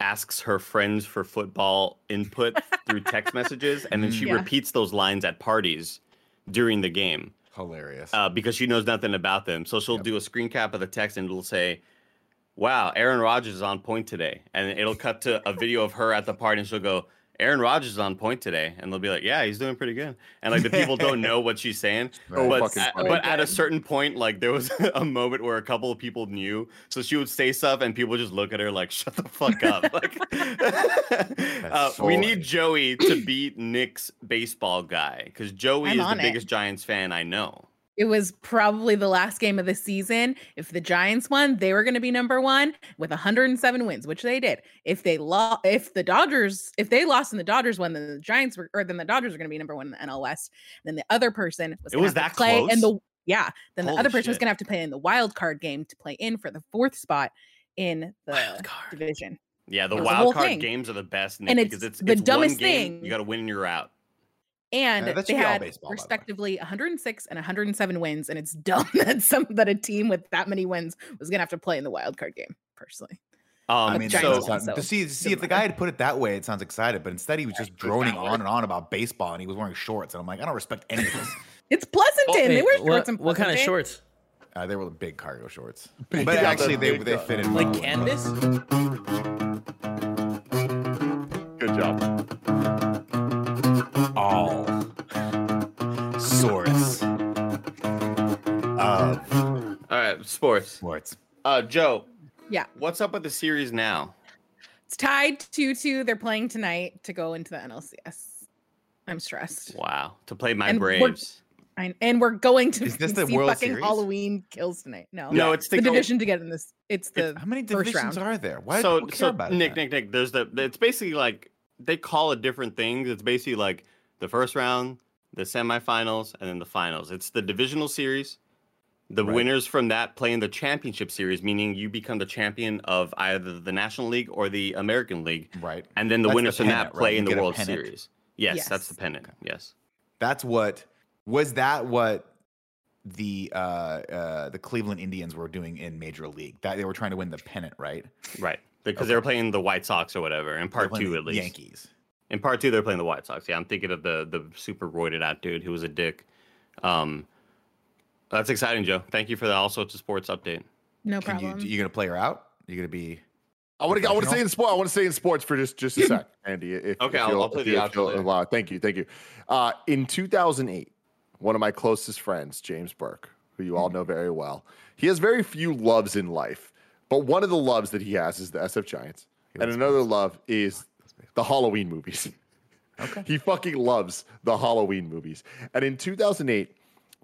asks her friends for football input through text messages, and then she Yeah. repeats those lines at parties during the game. Hilarious. uh, because she knows nothing about them. So she'll Yep. do a screen cap of the text and it'll say, "Wow, Aaron Rodgers is on point today," and it'll cut to a video of her at the party, and she'll go, "Aaron Rodgers is on point today," and they'll be like, "Yeah, he's doing pretty good," and like the people don't know what she's saying, So but at, but at a certain point, like there was a moment where a couple of people knew, so she would say stuff, and people just look at her like, "Shut the fuck up!" like, uh, so we need Joey to beat Nick's baseball guy because Joey I'm is the it. biggest Giants fan I know. It was probably the last game of the season. If the Giants won, they were going to be number one with 107 wins, which they did. If they lost, if the Dodgers, if they lost and the Dodgers won, then the Giants were, or then the Dodgers were going to be number one in the NL West. Then the other person was It was that play close? the yeah. Then Holy the other person was going to have to play in the wild card game to play in for the fourth spot in the division. Yeah, the It was a wild card thing. games are the best, Nick, And because it's it's, the it's dumbest one game, thing. You got to win and you're out. And Yeah, they should be all had baseball, by the respectively 106 and 107 wins, and it's dumb that some that a team with that many wins was gonna have to play in the wild card game. Personally, Um, I But mean, Giants so, to see to see if the guy had put it that way, it sounds excited. But instead, he was just droning on and on about baseball, and he was wearing shorts. And I'm like, I don't respect any of this. it's Pleasanton. they wear shorts what, in what kind of shorts? Uh, they were big cargo shorts, Big- but actually, they big they car- fit in Like well. canvas? Good job. Sports. sports. Uh, Joe, Yeah, what's up with the series now? it's tied two two. They're playing tonight to go into the NLCS. I'm stressed. Wow, to play my And we're- Braves. I, and we're going to Is this the see World fucking Series? Halloween kills tonight. No, No, it's the the division to get in this. It's the It's- how many first divisions round. are there? Why do so, people care so about it Nick, then? Nick, Nick. There's the. It's basically like they call it different things. It's basically like the first round, the semifinals, and then the finals. It's the divisional series. The Right. winners from that play in the championship series, meaning you become the champion of either the National League or the American League, Right. and then the That's the winners from that pennant, right? play in the World. Series. Yes, that's the Yes. pennant. Yes. That's what was that what the uh, uh, the Cleveland Indians were doing in Major League. That they were trying to win the pennant, right? Right. Because they were playing the White Sox or whatever in part two at least. Yankees. In part two, they're playing the White Sox. Yeah, I'm thinking of the the super roided out dude who was a dick. Um, that's exciting, Joe. Thank you for the all sorts of sports update. No Can you problem. you gonna play her out? You gonna be I want to. I want to stay in sport. I want to stay in sports for just just a sec, Andy. If, Okay, if I'll- you'll- I'll play if the you- outro if you'll later. allow- Thank you, thank you. Uh, in 2008, one of my closest friends, James Burke, who you all know very well, he has very few loves in life, but one of the loves that he has is the SF Giants, and another love is the Halloween movies. Okay. He fucking loves the Halloween movies. And in 2008,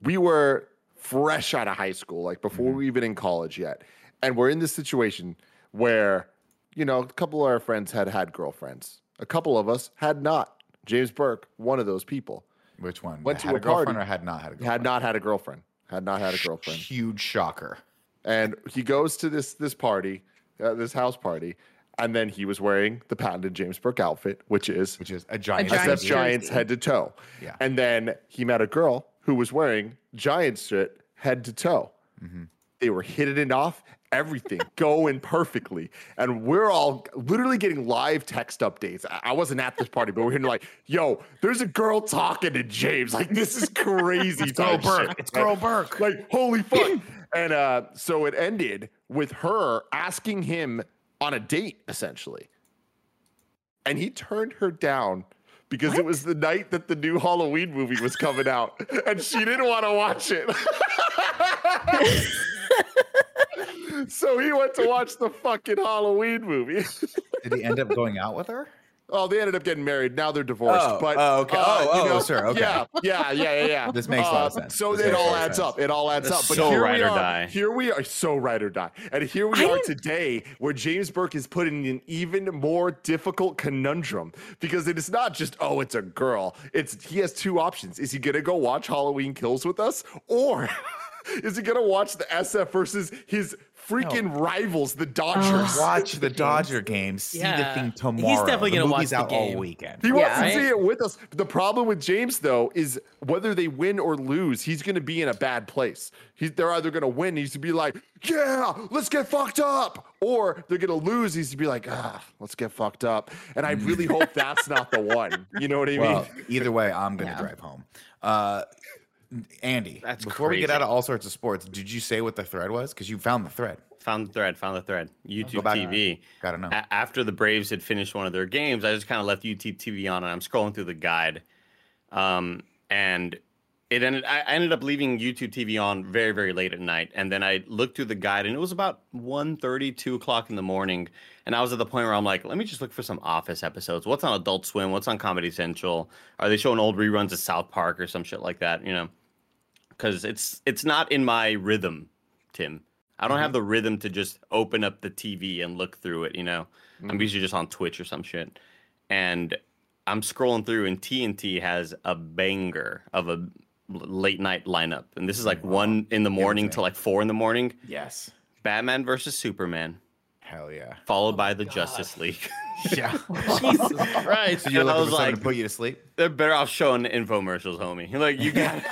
we were fresh out of high school, like before Mm-hmm. we even in college yet. And we're in this situation where, you know, a couple of our friends had had girlfriends. A couple of us had not. James Burke, one of those people, which one? Went to had a a girlfriend party. or had not had a girlfriend? had not had a girlfriend. Had not had a girlfriend. Huge shocker. And he goes to this this party, uh, this house party, and then he was wearing the patented James Burke outfit, which is Which is a giant. giant SF. Giants head to toe. Yeah. And then he met a girl who was wearing Giants shit head to toe. Mm-hmm. They were hitting it off, everything going perfectly. And we're all literally getting live text updates. I- I wasn't at this party, but we're hearing like, yo, there's a girl talking to James. Like, this is crazy. It's Girl Burke. shit. It's Girl Burke. Like, holy fuck. and uh, so it ended with her asking him on a date, essentially. And he turned her down because it was the night that the new Halloween movie was coming out. and she didn't want to watch it. so he went to watch the fucking Halloween movie. Did he end up going out with her? Oh, they ended up getting married. Now they're divorced. Oh, but oh, okay. uh, Oh, you oh, sure, okay. Yeah, yeah, yeah, yeah. This makes a lot of Uh, sense. So This it all adds sense. up. It all adds That's up. But so here we or are. die. Here we are. So ride or die. And here we I are today, where James Burke is put in an even more difficult conundrum because it is not just oh, it's a girl. It's he has two options. Is he gonna go watch Halloween Kills with us, or is he gonna watch the SF versus his freaking rivals, the Dodgers? Watch the Dodger game. See Yeah. the thing tomorrow. He's definitely gonna watch movie's the out all weekend. He wants Yeah. to see it with us. The problem with James, though, is whether they win or lose, he's going to be in a bad place. He's, they're either going to win, he's going to be like, yeah, let's get fucked up. Or they're going to lose, he's going to be like, ah, let's get fucked up. And I really hope that's not the one. You know what I Well, mean? either way, I'm gonna Yeah. drive home. Uh, Andy, That's before we get out of all sorts of sports, did you say what the thread was? Because you found the thread. Found the thread. Found the thread. YouTube back. TV. Gotta know. A- after the Braves had finished one of their games, I just kind of left YouTube TV on, and I'm scrolling through the guide, um, and it ended. I I ended up leaving YouTube TV on very, very late at night, and then I looked through the guide, and it was about 1.30, 2 o'clock in the morning, and I was at the point where I'm like, let me just look for some Office episodes. What's on Adult Swim? What's on Comedy Central? Are they showing old reruns of South Park or some shit like that? You know, because it's it's not in my rhythm, Tim. I don't have the rhythm to just open up the TV and look through it. You know, I'm usually just on Twitch or some shit, and I'm scrolling through, and TNT has a banger of a late night lineup, and this is like one in the morning till like four in the morning. Yes. Batman versus Superman, Hell yeah. followed oh by the Justice League. Yeah. Jesus Christ. so you're And I was like- to put you to sleep? They're better off showing infomercials, homie. Like you got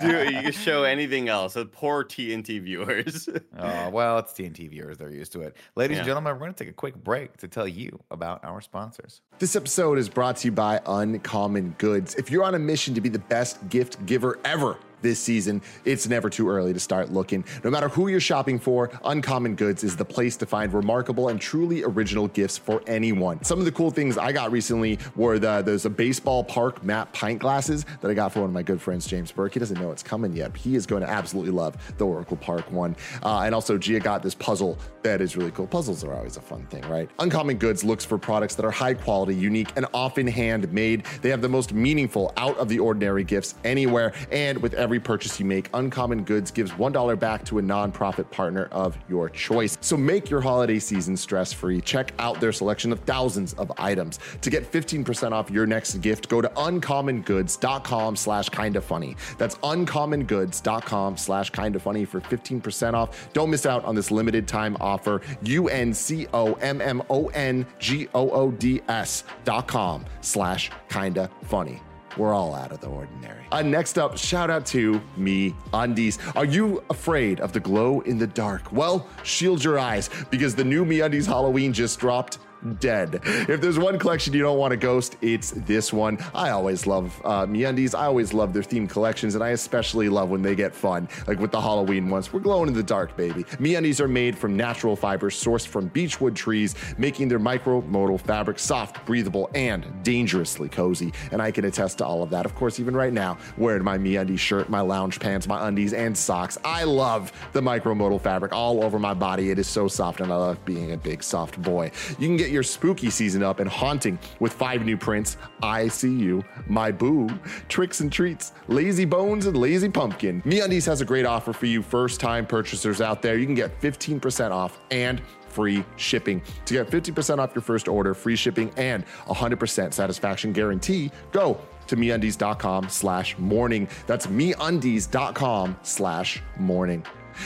do you can show anything else. The poor TNT viewers. Oh, well, it's TNT viewers. They're used to it. Ladies and gentlemen, we're going to take a quick break to tell you about our sponsors. This episode is brought to you by Uncommon Goods. If you're on a mission to be the best gift giver ever, this season, it's never too early to start looking. No matter who you're shopping for, Uncommon Goods is the place to find remarkable and truly original gifts for anyone. Some of the cool things I got recently were the there's a baseball park map pint glasses that I got for one of my good friends, James Burke. He doesn't know it's coming yet, he is going to absolutely love the Oracle Park one. Uh, and also, Gia got this puzzle that is really cool. Puzzles are always a fun thing, right? Uncommon Goods looks for products that are high quality, unique, and often handmade. They have the most meaningful, out of the ordinary gifts anywhere. And with every purchase you make, Uncommon Goods gives $1 back to a nonprofit partner of your choice. So make your holiday season stress free. Check out their selection of thousands of items. To get 15% off your next gift, go to uncommongoods.com slash kinda funny. That's uncommongoods.com slash kinda funny for 15% off. Don't miss out on this limited time offer. U-N-C-O-M-M-O-N-G-O-O-D-S dot com slash kinda funny. We're all out of the ordinary. Uh, next up, shout out to Me Undies. Are you afraid of the glow in the dark? Well, shield your eyes because the new MeUndies Halloween just dropped dead. If there's one collection you don't want to ghost, it's this one. I always love uh, MeUndies. I always love their themed collections, and I especially love when they get fun, like with the Halloween ones. We're glowing in the dark, baby. MeUndies are made from natural fibers sourced from beechwood trees, making their micromodal fabric soft, breathable, and dangerously cozy. And I can attest to all of that. Of course, even right now, wearing my MeUndies shirt, my lounge pants, my undies, and socks. I love the micromodal fabric all over my body. It is so soft, and I love being a big soft boy. You can get your spooky season up and haunting with five new prints I See You, My Boo, Tricks and Treats, Lazy Bones, and Lazy Pumpkin. MeUndies has a great offer for you first time purchasers out there. You can get 15% off and free shipping. To get 50% off your first order, free shipping, and 100% satisfaction guarantee, go to meundies.com slash morning. That's meundies.com slash morning.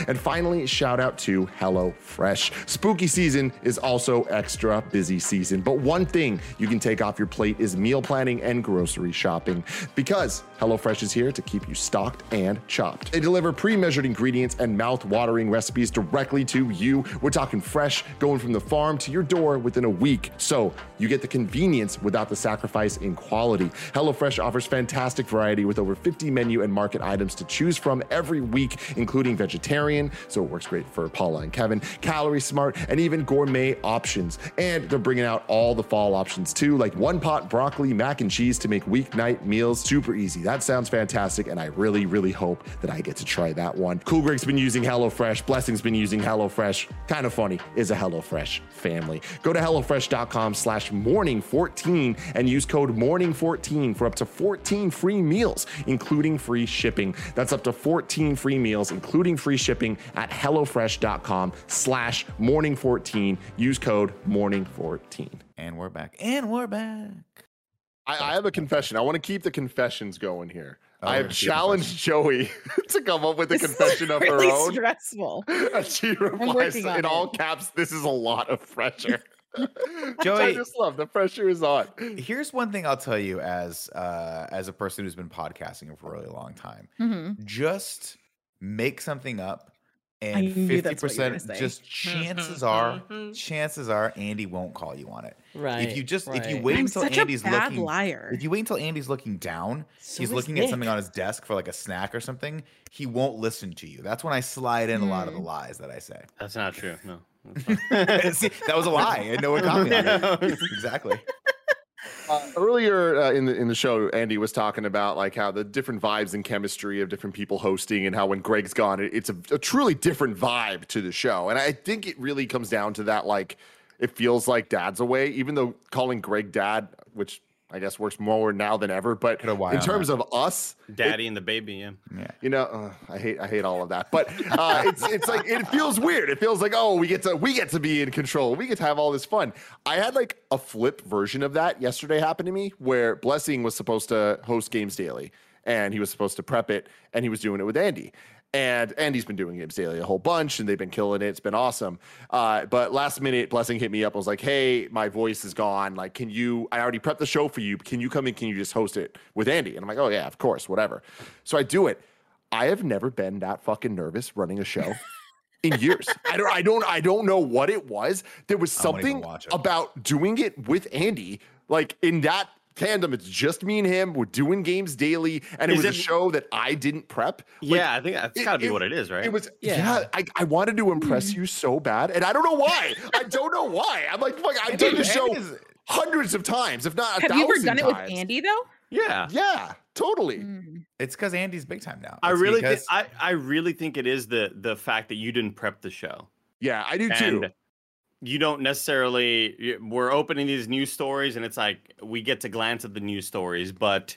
And finally, shout out to HelloFresh. Spooky season is also extra busy season, but one thing you can take off your plate is meal planning and grocery shopping because HelloFresh is here to keep you stocked and chopped. They deliver pre measured ingredients and mouth watering recipes directly to you. We're talking fresh, going from the farm to your door within a week. So you get the convenience without the sacrifice in quality. HelloFresh offers fantastic variety with over 50 menu and market items to choose from every week, including vegetarian, so it works great for Paula and Kevin, calorie smart, and even gourmet options. And they're bringing out all the fall options too, like one pot broccoli, mac and cheese to make weeknight meals super easy. That sounds fantastic, and I really, really hope that I get to try that one. Cool Greg's been using HelloFresh, Blessing's been using HelloFresh. Kind of funny is a HelloFresh family. Go to HelloFresh.com slash morning14 and use code morning14 for up to 14 free meals, including free shipping. That's up to 14 free meals, including free shipping at HelloFresh.com slash morning14. Use code morning14. And we're back. And we're back. I, I have a confession. I want to keep the confessions going here. Oh, I have challenged Joey to come up with a This is confession of her own. stressful. And she replies working on in all it. caps, this is a lot of pressure. Which I Joey- just love. The pressure is on. Here's one thing I'll tell you as uh, as a person who's been podcasting for a really long time. Mhm. Just make something up, and fifty that's what you were percent just mm-hmm, chances are mm-hmm. chances are Andy won't call you on it. Right. If you just if you wait I'm until such Andy's a bad looking liar. if you wait until Andy's looking down, So he's is looking at something on his desk for like a snack or something. He won't listen to you. That's when I slide in a lot of the mm. lies that I say. That's not true. No. See, that was a lie, and no one caught me on it. Exactly. Uh, earlier uh, in the in the show, Andy was talking about like how the different vibes and chemistry of different people hosting, and how when Greg's gone, it, it's a, a truly different vibe to the show. And I think it really comes down to that like it feels like Dad's away, even though calling Greg Dad, which I guess works more now than ever. But Put a Y in terms of us, Daddy and the baby. Yeah. Yeah. you know, uh, I hate I hate all of that, but uh, it's it's like it feels weird. It feels like oh, we get to we get to be in control. We get to have all this fun. I had like a flip version of that yesterday happen to me, where Blessing was supposed to host Games Daily, and he was supposed to prep it, and he was doing it with Andy. And Andy's been doing Games Daily a whole bunch, and they've been killing it. It's been awesome. Uh, but last minute, Blessing hit me up. I was like, "Hey, my voice is gone. Like, can you? I already prepped the show for you. Can you come in? Can you just host it with Andy?" And I'm like, "Oh yeah, of course, whatever." So I do it. I have never been that fucking nervous running a show in years. I don't I don't I don't know what it was. There was I won't even something about doing it with Andy, like in that tandem, it's just me and him. We're doing games daily, and it Is was a show that I didn't prep. Like, yeah, I think that's got to be it- what it is, right? It was yeah. Yeah. I, I wanted to impress Hmm. you so bad, and I don't know why. I don't know why. I'm like, fuck, I've done the show Andy's- hundreds of times, if not a Have you ever thousand done it with. Andy though? yeah. Yeah, totally. Mm. It's because Andy's big time now. I really, thi- because- I, I really think it is the the fact that you didn't prep the show, Yeah, I do too. You don't necessarily. We're opening these news stories, and it's like we get to glance at the news stories, but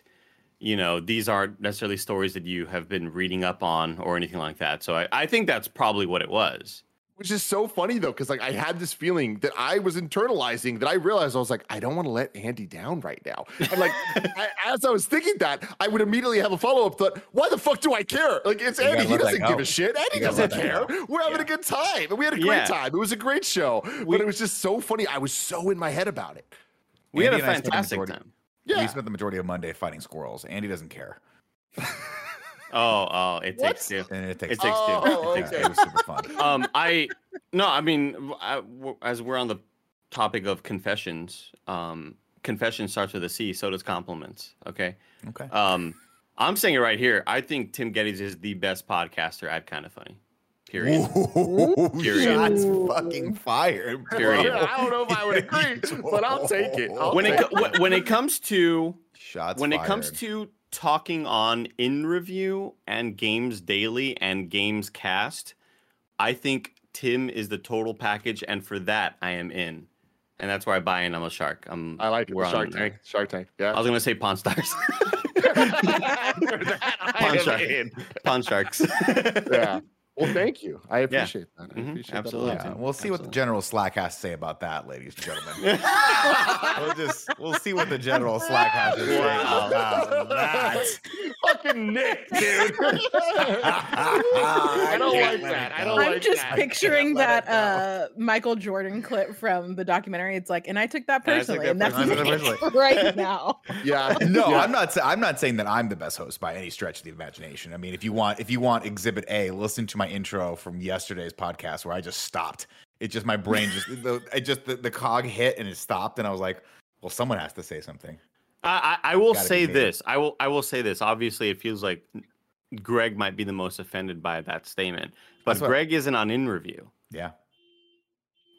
you know these aren't necessarily stories that you have been reading up on or anything like that. So I, I think that's probably what it was. Which is so funny though, because like I had this feeling that I was internalizing that I realized I was like, I don't want to let Andy down right now. And like I, as I was thinking that, I would immediately have a follow-up thought, why the fuck do I care? Like it's You Andy, he doesn't give a shit. Andy doesn't care. go. We're having Yeah. a good time. And we had a great Yeah. time. It was a great show. but it was just so funny. I was so in my head about it. We Andy had a and I spent the fantastic majority- time. Yeah. We spent the majority of Monday fighting squirrels. Andy doesn't care, Oh, oh, it What? takes two. and it takes. It takes two. Oh, It takes okay. It was super fun. um i no i mean w- I- w- as we're on the topic of confessions um confession starts with a c so does compliments okay Okay. um i'm saying it right here i think tim gettys is the best podcaster at kind of funny period Ooh, Period. Shots fucking fired. Period. I don't know if I would agree, but I'll take it. I'll when it take co- wh- when it comes to Shots when it comes to talking on in review and games daily and games cast i think tim is the total package and for that i am in and that's where i buy in i'm a shark i'm I like it. we're Shark Tank. Shark Tank. Yeah. I was gonna say pawn stars Pawn Shark. pawn sharks Yeah. Well, thank you. I appreciate that. I Mhm, appreciate absolutely. That Yeah, we'll see what the general Slack has to say about that, ladies and gentlemen. we'll just we'll see what the general Slack has to say about that. Fucking Nick, dude. I don't like that. I don't I'm like just that. picturing that uh, Michael Jordan clip from the documentary. It's like, and I took that And took personally, that and that's personally. I took me that personally. right now. Yeah. No, yeah. I'm not. I'm not saying that I'm the best host by any stretch of the imagination. I mean, if you want, if you want Exhibit A, listen to my intro from yesterday's podcast where I just stopped. It just my brain just the, it just the, the cog hit and it stopped, and I was like, well, someone has to say something. I, I I will say this. I will I will say this. Obviously, it feels like Greg might be the most offended by that statement, but what- Greg isn't on in review. Yeah.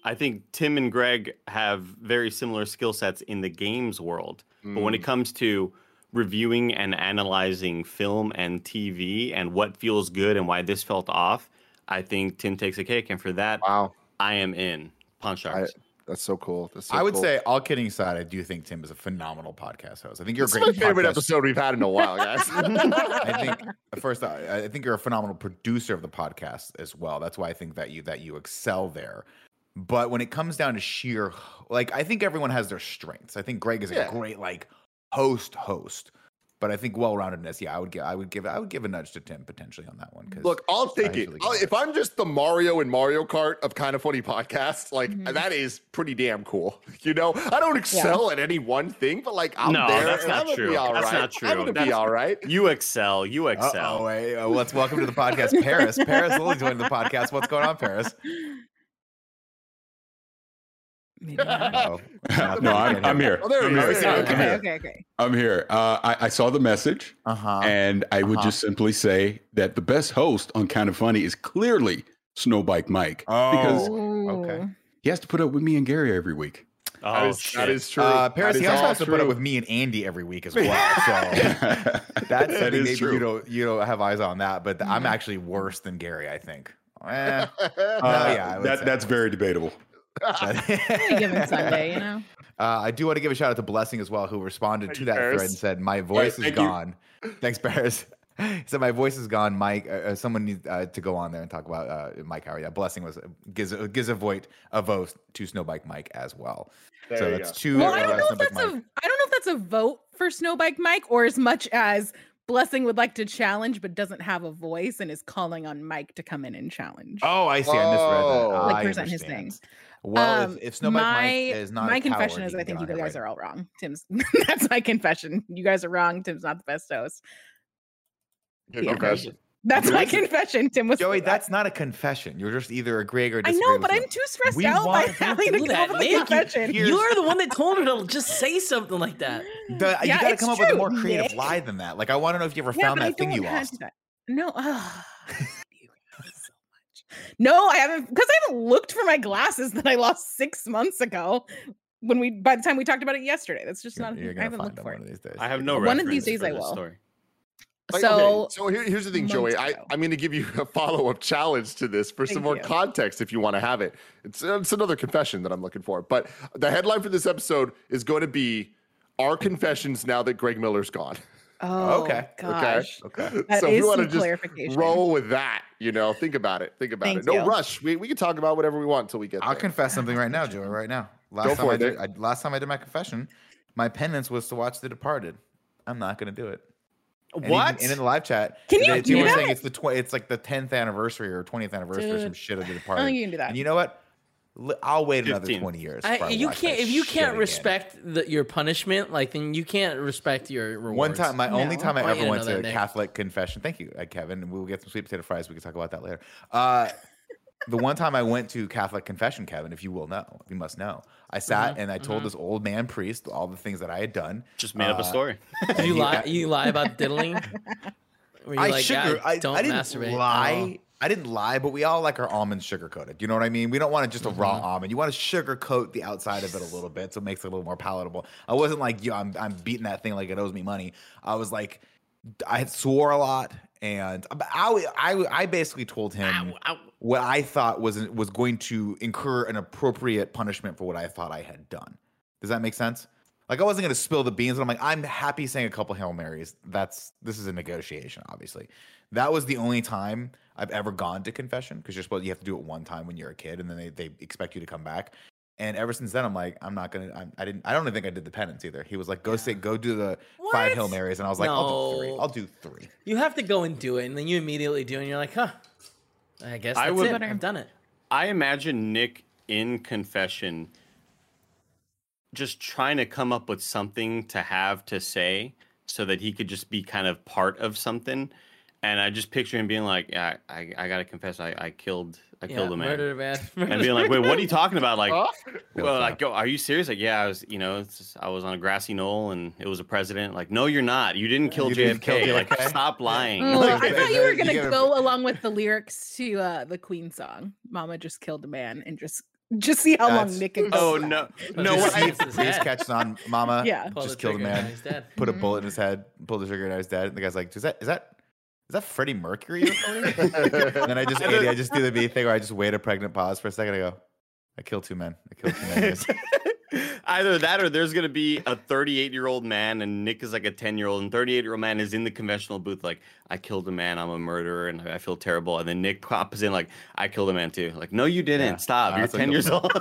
I think Tim and Greg have very similar skill sets in the games world, but when it Mm. comes to reviewing and analyzing film and TV and what feels good and why this felt off, I think Tim takes a cake, and for that, Wow. I am in. Pawn Sharks. That's so cool. That's so I would cool. say, all kidding aside, I do think Tim is a phenomenal podcast host. I think you're This a great favorite podcast- episode we've had in a while, guys. I think first, I I think you're a phenomenal producer of the podcast as well. That's why I think that you that you excel there. But when it comes down to sheer, like, I think everyone has their strengths. I think Greg is Yeah. a great like host host. But I think well-roundedness, yeah, I would give, I would give, I would give a nudge to Tim potentially on that one. Because Look, I'll take it. really I'll- if I'm just the Mario and Mario Kart of kind of funny podcasts, like Mhm. that is pretty damn cool. You know, I don't excel at any one thing, but like I'm No, there. that's and not I'm gonna true. Be all That's right. not I'm gonna be all right. You excel. You oh, excel. wait, uh, let's welcome to the podcast, Paris. Paris Lilly joined the podcast. What's going on, Paris? Maybe not. Oh, no, I'm, I'm here. Oh, there I'm he here. is. Okay, I'm okay, here. okay, okay. I'm here. Uh, I, I saw the message, uh huh. and I would uh-huh. just simply say that the best host on Kind of Funny is clearly Snowbike Mike because Oh, okay. He has to put up with me and Gary every week. Oh, that, is, shit. that is true. Uh, Paris, That he also has to put up with me and Andy every week as well. So that's That I maybe true. you don't you don't have eyes on that, but I'm Mhm. actually worse than Gary. I think. Eh, Uh, yeah, I that, that's very debatable. Any given Sunday, you know. Uh, I do want to give a shout out to Blessing as well, who responded Thank to that Paris. thread and said, "My voice is thank you. gone." Thanks, Paris. He said, "My voice is gone." Mike, uh, uh, someone needs uh, to go on there and talk about uh, Mike Howard. Yeah, Blessing was gives a, gives a vote a vote to Snowbike Mike as well. There so that's go. two. Well, I uh, don't know if that's a Mike. I don't know if that's a vote for Snowbike Mike or as much as Blessing would like to challenge but doesn't have a voice and is calling on Mike to come in and challenge. Oh, I see. I misread that. Oh. Like I present his understand. Thing. Well, Um, if, if Snowbike my Mike is not my a confession coward, is I think you guys right are all wrong. Tim's that's my confession. You guys are wrong. Tim's not the best host. Good Yeah. confession. That's my Listen, confession. Tim was Joey, that's not a confession. You're just either agreeing or I know, but. I'm too stressed We out by want- having to do come that, up with a Nick. You- confession. Here's- You're the one that told her to just say something like that. The- you got to it's come up with a more creative Nick. lie than that. Like, I want to know if you ever Yeah, found but I that thing you lost. that. No, ah, you guys so much. No, I haven't because I haven't looked for my glasses that I lost six months ago. When we, by the time we talked about it yesterday, that's just You're, not. a you're. I haven't looked them for one it. of these days. I have no One of these days I this will. Story. Like, So, okay, so here, here's the thing, Joey. I, I'm going to give you a follow up challenge to this for some more you. context if you want to have it. It's, uh, it's another confession that I'm looking for. But the headline for this episode is going to be Our Confessions Now That Greg Miller's Gone. Oh, Okay, gosh. Okay. That so if you want to just roll with that, you know, think about it. Think about Thank it. No you. rush. We, we can talk about whatever we want until we get I'll there. confess something right now, Joey. Right now. Last Go time for I it, did, I, last time I did my confession, my penance was to watch The Departed. I'm not going to do it. And even- What? And in the live chat, Can you they, do they were that? saying it's the tw- it's like the 10th anniversary or 20th anniversary or some shit of The Departed. I don't Departed. think you can do that. And you know what? Li- I'll wait another twenty years. I, I you can't if you can't respect the, your punishment, like then you can't respect your rewards. One time, my only time I I ever went to that, Nick. Catholic confession. Thank you, uh, Kevin. We'll get some sweet potato fries. We can talk about that later. Uh, the one time I went to Catholic confession, Kevin, if you will know, you must know. I sat Mm-hmm, and I told this old man priest all the things that I had done. Just made up a Uh, story. Did you he- lie? You lie about diddling? Were you I like, sugar, I, don't I didn't masturbate. lie. I didn't lie, but we all like our almonds sugar coated. You know what I mean? We don't want it just a raw Mm-hmm. almond. You want to sugar coat the outside of it a little bit so it makes it a little more palatable. I wasn't like, yo, I'm, I'm beating that thing like it owes me money. I was like, I had swore a lot, and I, I, I basically told him Ow, ow. what I thought was was going to incur an appropriate punishment for what I thought I had done. Does that make sense? Like I wasn't going to spill the beans, but I'm like, I'm happy saying a couple hail marys. That's this is a negotiation, obviously. That was the only time I've ever gone to confession because you're supposed you have to do it one time when you're a kid, and then they, they expect you to come back. And ever since then, I'm like, I'm not gonna. I'm, I didn't. I don't even think I did the penance either. He was like, go say, go do the five hail marys, and I was like, I'll do three. I'll do three. You have to go and do it, and then you immediately do, it, and you're like, huh. I guess I would- it. I've done it. I imagine Nick in confession just trying to come up with something to have to say so that he could just be kind of part of something. And I just picture him being like, "Yeah, I, I gotta confess, I, I killed, I Yeah, killed a man," murdered a man. and being like, "Wait, what are you talking about?" Like, Huh? well, like, go, are you serious? Like, yeah, I was, you know, it's just- I was on a grassy knoll and it was a president. Like, no, you're not. You didn't kill You JFK. didn't kill Like, stop lying. Oh, Like, I thought you were gonna you gotta- go along with the lyrics to uh, the Queen song. Mama just killed a man and just just see how long Nick can go. oh for no, no, just what see I, if his catches on, Mama. Yeah. Pull just killed a man. dead. put a Mhm. bullet in his head, pulled the trigger, and I was dead. And the guy's like, "Is that is that is that Freddie Mercury?" you're and then I just And I just do the B thing where I just wait a pregnant pause for a second. I go, "I kill two men. I kill two men." Either that or there's going to be a 38 year old man and Nick is like a 10 year old, and 38 year old man is in the conventional booth, like, I killed a man, I'm a murderer, and I feel terrible. And then Nick pops in, like, I killed a man too. Like, no, you didn't. Yeah. Stop. Uh, You're 10 years old.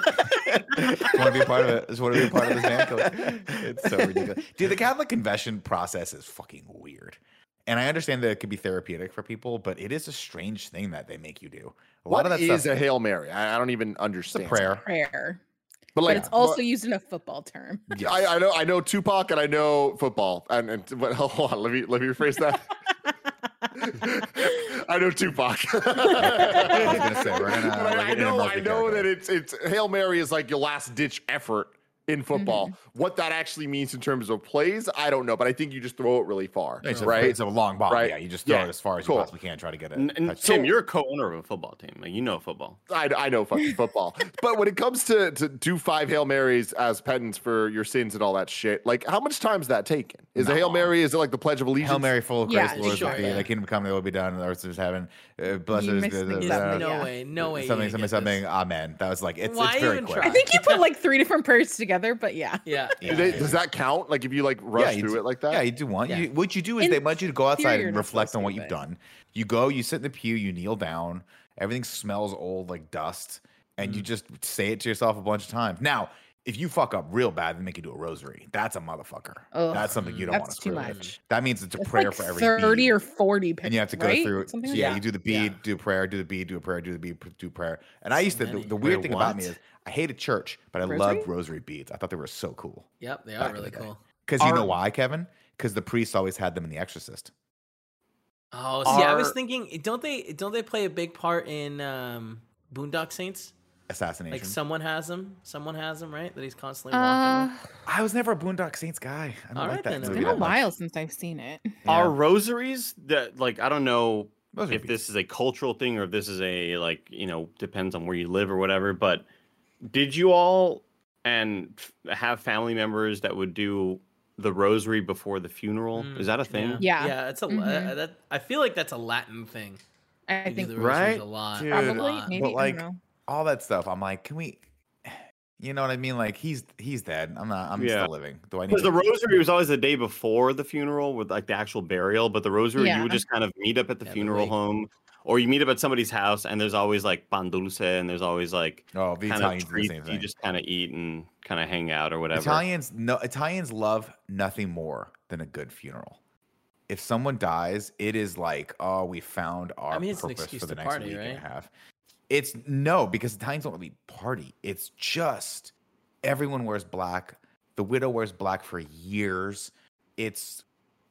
Just want to be a part of it. Just want to be a part of this man killing. It's so ridiculous, dude. The Catholic confession process is fucking weird. And I understand that it could be therapeutic for people, but it is a strange thing that they make you do. A lot What of that is stuff. a hail mary? I, I don't even understand. it's a understand. prayer. prayer, but but like it's also but- used in a football term. Yes. I, I know I know Tupac and I know football and, and but hold on let me let me rephrase that. I know Tupac. I was gonna say, gonna- I, I know a I know that it's it's Hail Mary is like your last ditch effort in football. Mm-hmm. What that actually means in terms of plays, I don't know, but I think you just throw it really far, It's a, right? it's a long ball. Right. Yeah, you just throw Yeah. it as far as Cool. you possibly can. Try to get it. N- and Tim, you're a co owner of a football team. Like, you know football. I, I know fucking football, but when it comes to to do five hail marys as penance for your sins and all that shit, like how much time is that taken? Is a hail long. mary? Is it like the Pledge of Allegiance? Hail Mary, full of grace, the Lord is sure, yeah. The kingdom come, thy will be done, and the earth is heaven. Uh, blessed is mixed the, the, things the- no way, no way. you something, didn't something, something. Amen. That was like it's, Why it's very even quick. try? I think you put like three different prayers together, but yeah. Yeah. Yeah. Do they- does that count? Like if you like rush you through do- it like that? Yeah, you do one. Yeah. You, what you do is In they want you to go outside and reflect on what you've done. You go, you sit in the pew, you kneel down. Everything smells old like dust, and Mm. you just say it to yourself a bunch of times. Now, if you fuck up real bad, they make you do a rosary. That's a motherfucker. Ugh, that's something you don't want that's to too screw with. much. That means it's a It's prayer like for every thirty bead. or forty, and you have to go right? through. Something so like yeah, that. you do the bead, Yeah. do a prayer, do the bead, do a prayer, do the bead, pr- do prayer. And I used to. The, the weird Wait, thing about me is I hated church, but I Rosary? loved rosary beads. I thought they were so cool. Yep, they are in the really cool. Because you know why, Kevin? Because the priest always had them in The Exorcist. Oh, see, I was thinking, don't they don't they play a big part in um, Boondock Saints? Assassination. Like someone has him. someone has him, right? That he's constantly walking. Uh, with? I was never a Boondock Saints guy. I don't All like right that then, it's movie been a that much. while since I've seen it. Yeah. Are rosaries that, like, I don't know Rosary if this is a cultural thing or if this is a, like, you know, depends on where you live or whatever, but did you all and f- have family members that would do the rosary before the funeral? Mm, is that a thing? Yeah. yeah. It's a Mhm. uh, that. I feel like that's a Latin thing. I You do think the rosaries Right? a lot. Dude, a probably lot. maybe But, I like, don't know. All that stuff. I'm like, can we? You know what I mean? Like he's he's dead. I'm not. I'm Yeah. still living. Do I need Because the rosary was always the day before the funeral with like the actual burial, but the rosary you would just kind of meet up at the Yeah, funeral wake. home, or you meet up at somebody's house, and there's always like pan dulce, and there's always like oh, the kind Italians of do the treats same you just kind of eat and kind of hang out or whatever. Italians no Italians love nothing more than a good funeral. If someone dies, it is like, oh, we found our I mean, it's an purpose excuse for the to next party, week and a half. It's no, because Italians don't really party. It's just everyone wears black. The widow wears black for years. It's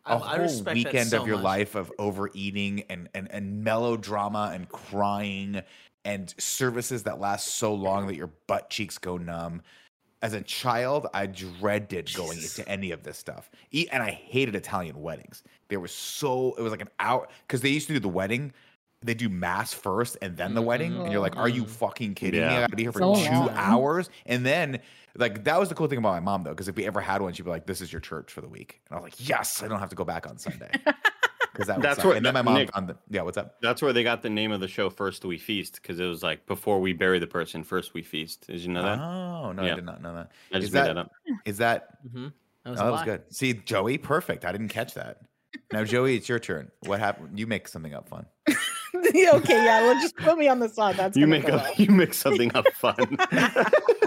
a I- I whole respect weekend so of your much. life of overeating and, and and melodrama and crying and services that last so long that your butt cheeks go numb. As a child, I dreaded going into any of this stuff. And I hated Italian weddings. They were so, it was like an hour, because they used to do the wedding, they do mass first and then the wedding. And you're like, are you fucking kidding me? I Yeah. gotta be here for So two long. hours. And then, like, that was the cool thing about my mom, though, because if we ever had one, she'd be like, this is your church for the week. And I was like, yes, I don't have to go back on Sunday. Because that That's where- And then my mom Nick- found the, yeah, what's up? That's where they got the name of the show, First We Feast, because it was like before we bury the person, first we feast. Did you know that? Oh, no, I did not know that. I Is just made that, that up. is that, Mhm. That oh, was that was good. See, Joey, perfect. I didn't catch that. Now, Joey, it's your turn. What happened? You make something up fun. okay, yeah, well, just put me on the spot. That's You make go a, well. you make something up fun.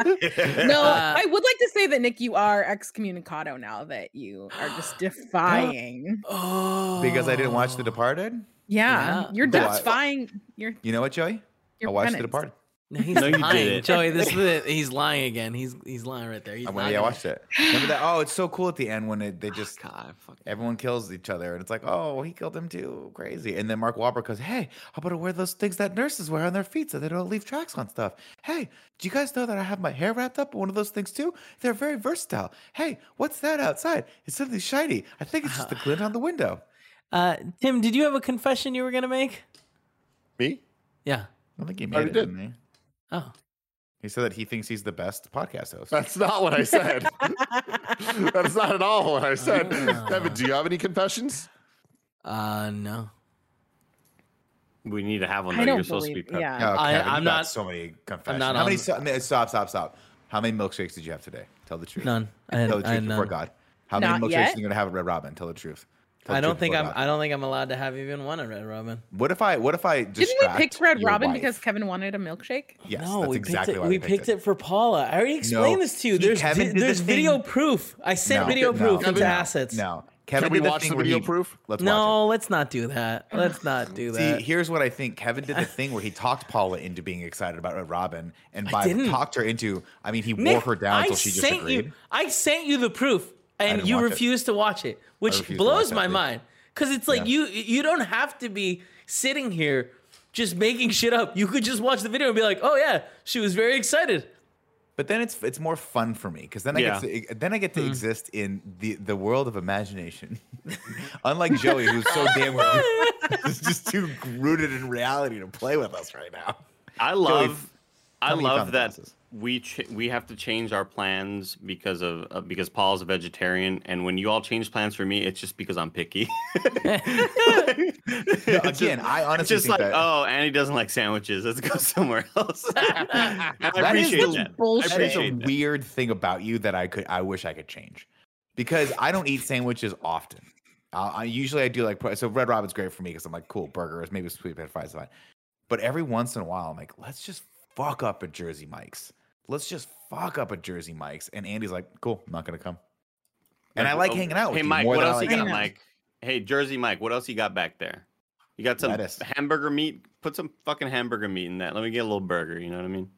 No, Uh, I would like to say that Nick, you are excommunicado now that you are just defying. Oh, because I didn't watch The Departed? Yeah, Yeah. you're That's- defying your You know what, Joey? I watched The. Departed. No, he's No, you lying. didn't. Joey, this is it. He's lying again. He's he's lying right there. He's I, not went, yeah, I watched it. Remember that? Oh, it's so cool at the end when it, they just God, fuck. everyone kills each other, and it's like, oh, he killed him too, crazy. And then Mark Wahlberg goes, "Hey, how about I wear those things that nurses wear on their feet so they don't leave tracks on stuff? Hey, do you guys know that I have my hair wrapped up in one of those things too? They're very versatile. Hey, what's that outside? It's something shiny. I think it's just the glint on the window. Uh, Tim, did you have a confession you were gonna make? Me? Yeah. I think he made Already it. did. Didn't he? Oh. He said that he thinks he's the best podcast host. That's not what I said. That's not at all what I said. Devin, do you have any confessions? Uh, no. we need to have one. I Though. don't You're supposed to be believe. prepped. Yeah. Oh, I- Kevin, you I'm not- so many confessions. How many? on- So, stop, stop, stop. How many milkshakes did you have today? Tell the truth. None. I had, Tell the I had truth before none. God. How many milkshakes yet? are you gonna have at Red Robin? Tell the truth. Tell I don't think I'm. God. I don't think I'm allowed to have even one at Red Robin. What if I? What if I Didn't we distract pick Red Robin wife? because Kevin wanted a milkshake? Yes, no, that's we exactly picked it. why We picked it for Paula. I already explained No, this to you. he- There's Kevin vi- did the there's video thing- proof. I sent No, video no, proof into no, assets. No, Kevin Can we did the watch thing the where video he- proof? Let's No, watch let's not do that. Let's not do that. See, here's what I think. Kevin did the thing where he talked Paula into being excited about Red Robin, and by talked her into. I mean, he wore her down until she just sent agreed. you. I sent you the proof, and you refuse it. to watch it, which blows my that, mind. Because it's like Yeah. you you don't have to be sitting here just making shit up. You could just watch the video and be like, "Oh yeah, she was very excited." But then it's it's more fun for me because then I get to, then I get to Hmm. exist in the the world of imagination. Unlike Joey, who's so damn is just too rooted in reality to play with us right now. I love, I tell me you found love that glasses. We ch- we have to change our plans because of uh, because Paul's a vegetarian, and when you all change plans for me, it's just because I'm picky. It's Again, just- I it's honestly just think like, that oh, Annie doesn't like sandwiches. Let's go somewhere else. I That is appreciate the that. bullshit. I that is a appreciate that. weird thing about you that I could I wish I could change because I don't eat sandwiches often. Uh, I usually I do like so Red Robin's great for me because I'm like cool burgers maybe sweet potato fries is fine, but every once in a while I'm like let's just fuck up at Jersey Mike's. Let's just fuck up at Jersey Mike's, and Andy's like cool, I'm not gonna come. And I like Oh, hanging out with Hey, you Mike, more what than I else like you got. Mike? Hey, Jersey Mike, what else you got back there? You got some Lettuce. hamburger meat? Put some fucking hamburger meat in that. Let me get a little burger. You know what I mean?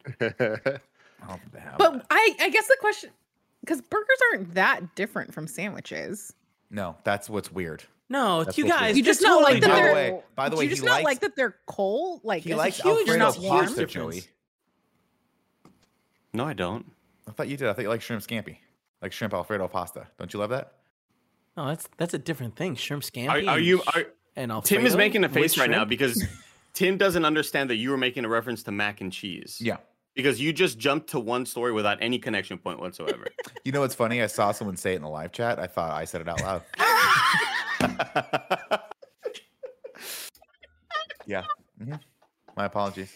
Oh. But I, I guess the question, because burgers aren't that different from sandwiches. no, that's what's weird. No, That's you guys, weird. You just they're not totally like that By the they're. way- by the way, you he just not like that they're cold. Like He it's a likes huge, Alfredo not warm. pasta, difference. Joey. No, I don't. I thought you did. I thought you like shrimp scampi, like shrimp Alfredo pasta. Don't you love that? No, that's that's a different thing. Shrimp scampi. Are, are and you? sh- Are, and Tim is making a face right now because Tim doesn't understand that you were making a reference to mac and cheese. Yeah. Because you just jumped to one story without any connection point whatsoever. You know what's funny? I saw someone say it in the live chat. I thought I said it out loud. yeah. mhm. My apologies.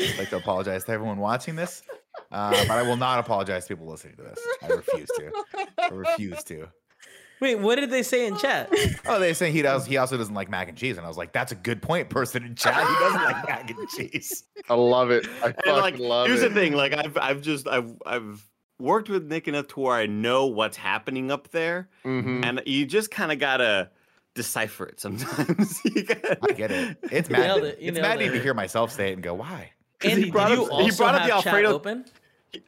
I'd like to apologize to everyone watching this, uh, but I will not apologize to people listening to this. I refuse to. I refuse to. Wait, what did they say in chat? Oh, they're saying he does. He also doesn't like mac and cheese, and I was like, "That's a good point, person in chat. He doesn't like mac and cheese." I love it. I fucking like, love here's it. the thing: like, I've I've just I've I've worked with Nick enough to where I know what's happening up there, Mhm. and you just kind of gotta decipher it sometimes. You gotta- I get it. It's You nailed maddening. it. It's nailed maddening it. to hear myself say it and go, "Why? Andy, he brought did you up also he brought up the Alfredo. open?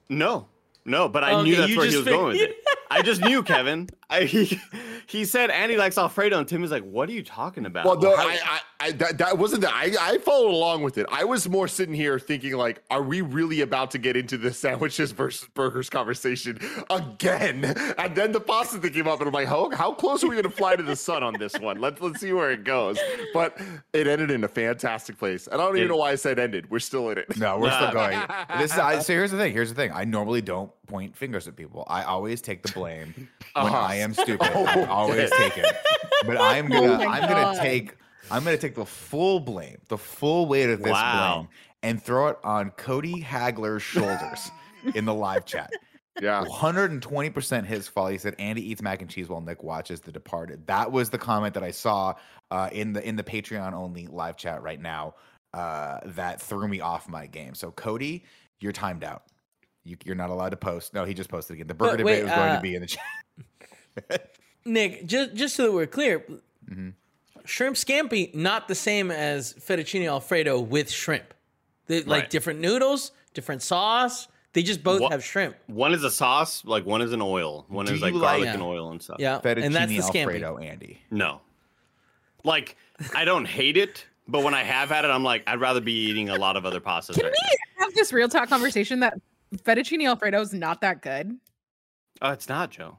No, no, but I Okay, knew that's you where he was going with it. I just knew, Kevin. I, he, he said Andy likes Alfredo, and Tim was like, "What are you talking about?" Well, no, I, I, I that, that wasn't that. I, I followed along with it. I was more sitting here thinking, like, are we really about to get into the sandwiches versus burgers conversation again? And then the pasta thing came up, and I'm like, how, how close are we going to fly to the sun on this one? Let's let's see where it goes. But it ended in a fantastic place. And I don't even know why I said ended. We're still in it. No, we're Nah. still going. This is, I, so here's the thing. Here's the thing. I normally don't point fingers at people. I always take the blame when Uh-huh. I am stupid. I always take it. But I'm gonna Oh I'm gonna take I'm gonna take the full blame, the full weight of this Wow. blame, and throw it on Cody Hagler's shoulders in the live chat. Yeah. 120% his fault. He said Andy eats mac and cheese while Nick watches The Departed. That was the comment that I saw uh, in the in the Patreon only live chat right now. Uh, that threw me off my game. So Cody, you're timed out. You, you're not allowed to post. No, he just posted again. The burger But debate wait, was going uh, to be in the chat. Nick, just just so that we're clear, Mhm. shrimp scampi not the same as fettuccine alfredo with shrimp. They like Right. different noodles, different sauce. They just both What- have shrimp. one is a sauce, like one is an oil, one Do is like garlic like- and oil and stuff. Yeah, Fettuccine and that's the scampi. Alfredo, Andy. No, like I don't hate it, but when I have had it, I'm like, I'd rather be eating a lot of other pastas. Can right we have this real talk conversation that fettuccine alfredo is not that good? now. Oh, it's not Joe.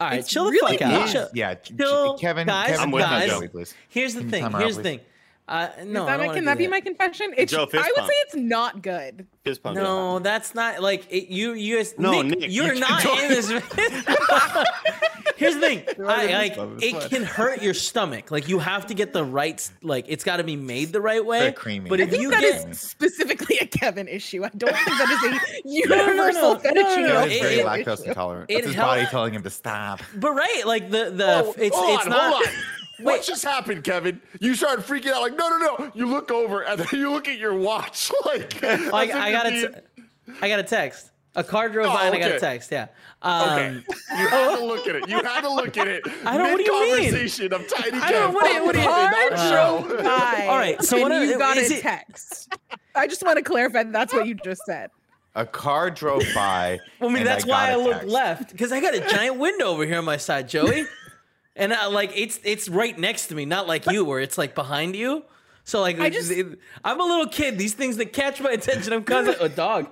All right, It's chill the really fuck out. not. Chill. Yeah, ch- ch- Chill, Kevin, guys, Kevin, I'm with come on, you, Joey, Joe. please. Here's the Can thing. time her out, Here's the thing. Uh, no, Is I that don't my- can do that be my confession? It's Joe, fist I would pump. say it's not good. Fist pump. No, that's not like it, you. You guys, No, Nick, Nick, you're you not don't- in this. Here's the thing. I, like this one, it's it fine. can hurt your stomach. Like you have to get the right. Like it's got to be made the right way. Very creamy. But I I if think you that get is specifically a Kevin issue. I don't think that is a no, no, universal no, fettuccine no, no, Kevin it- is very it- lactose intolerant. it That's his help- body telling him to stop. But right, like the the Oh, it's hold it's on, not. hold on. What just happened, Kevin? You started freaking out like, no, no, no. You look over and then you look at your watch. Like, as I, I got a being- t- I got a text. A car drove Oh, by and I got a text. Yeah. Um, Okay. You had to look at it. You had to look at it. I don't- what do you mean? Conversation of tiny. I don't- what do you- what do you- On Car our Uh, show. Hi. All right, so and what you got is a it- text. I just want to clarify that that's what you just said. A car drove by. Well, I mean, and that's why I I a look left because I got a giant window over here on my side, Joey, and I, like it's it's right next to me, not like you where it's like behind you. So like, I just- it- I'm a little kid. These things that catch my attention, I'm kind of a dog.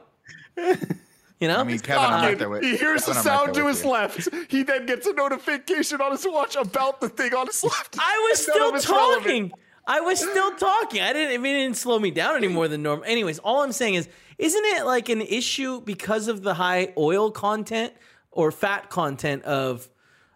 You know, I mean, Kevin, I'm right there with He hears the Kevin, I'm right sound to his you. left. He then gets a notification on his watch about the thing on his left. I was still of it's relevant. talking. I was still talking. I didn't. I mean, it didn't slow me down any more than normal. Anyways, all I'm saying is, isn't it like an issue because of the high oil content or fat content of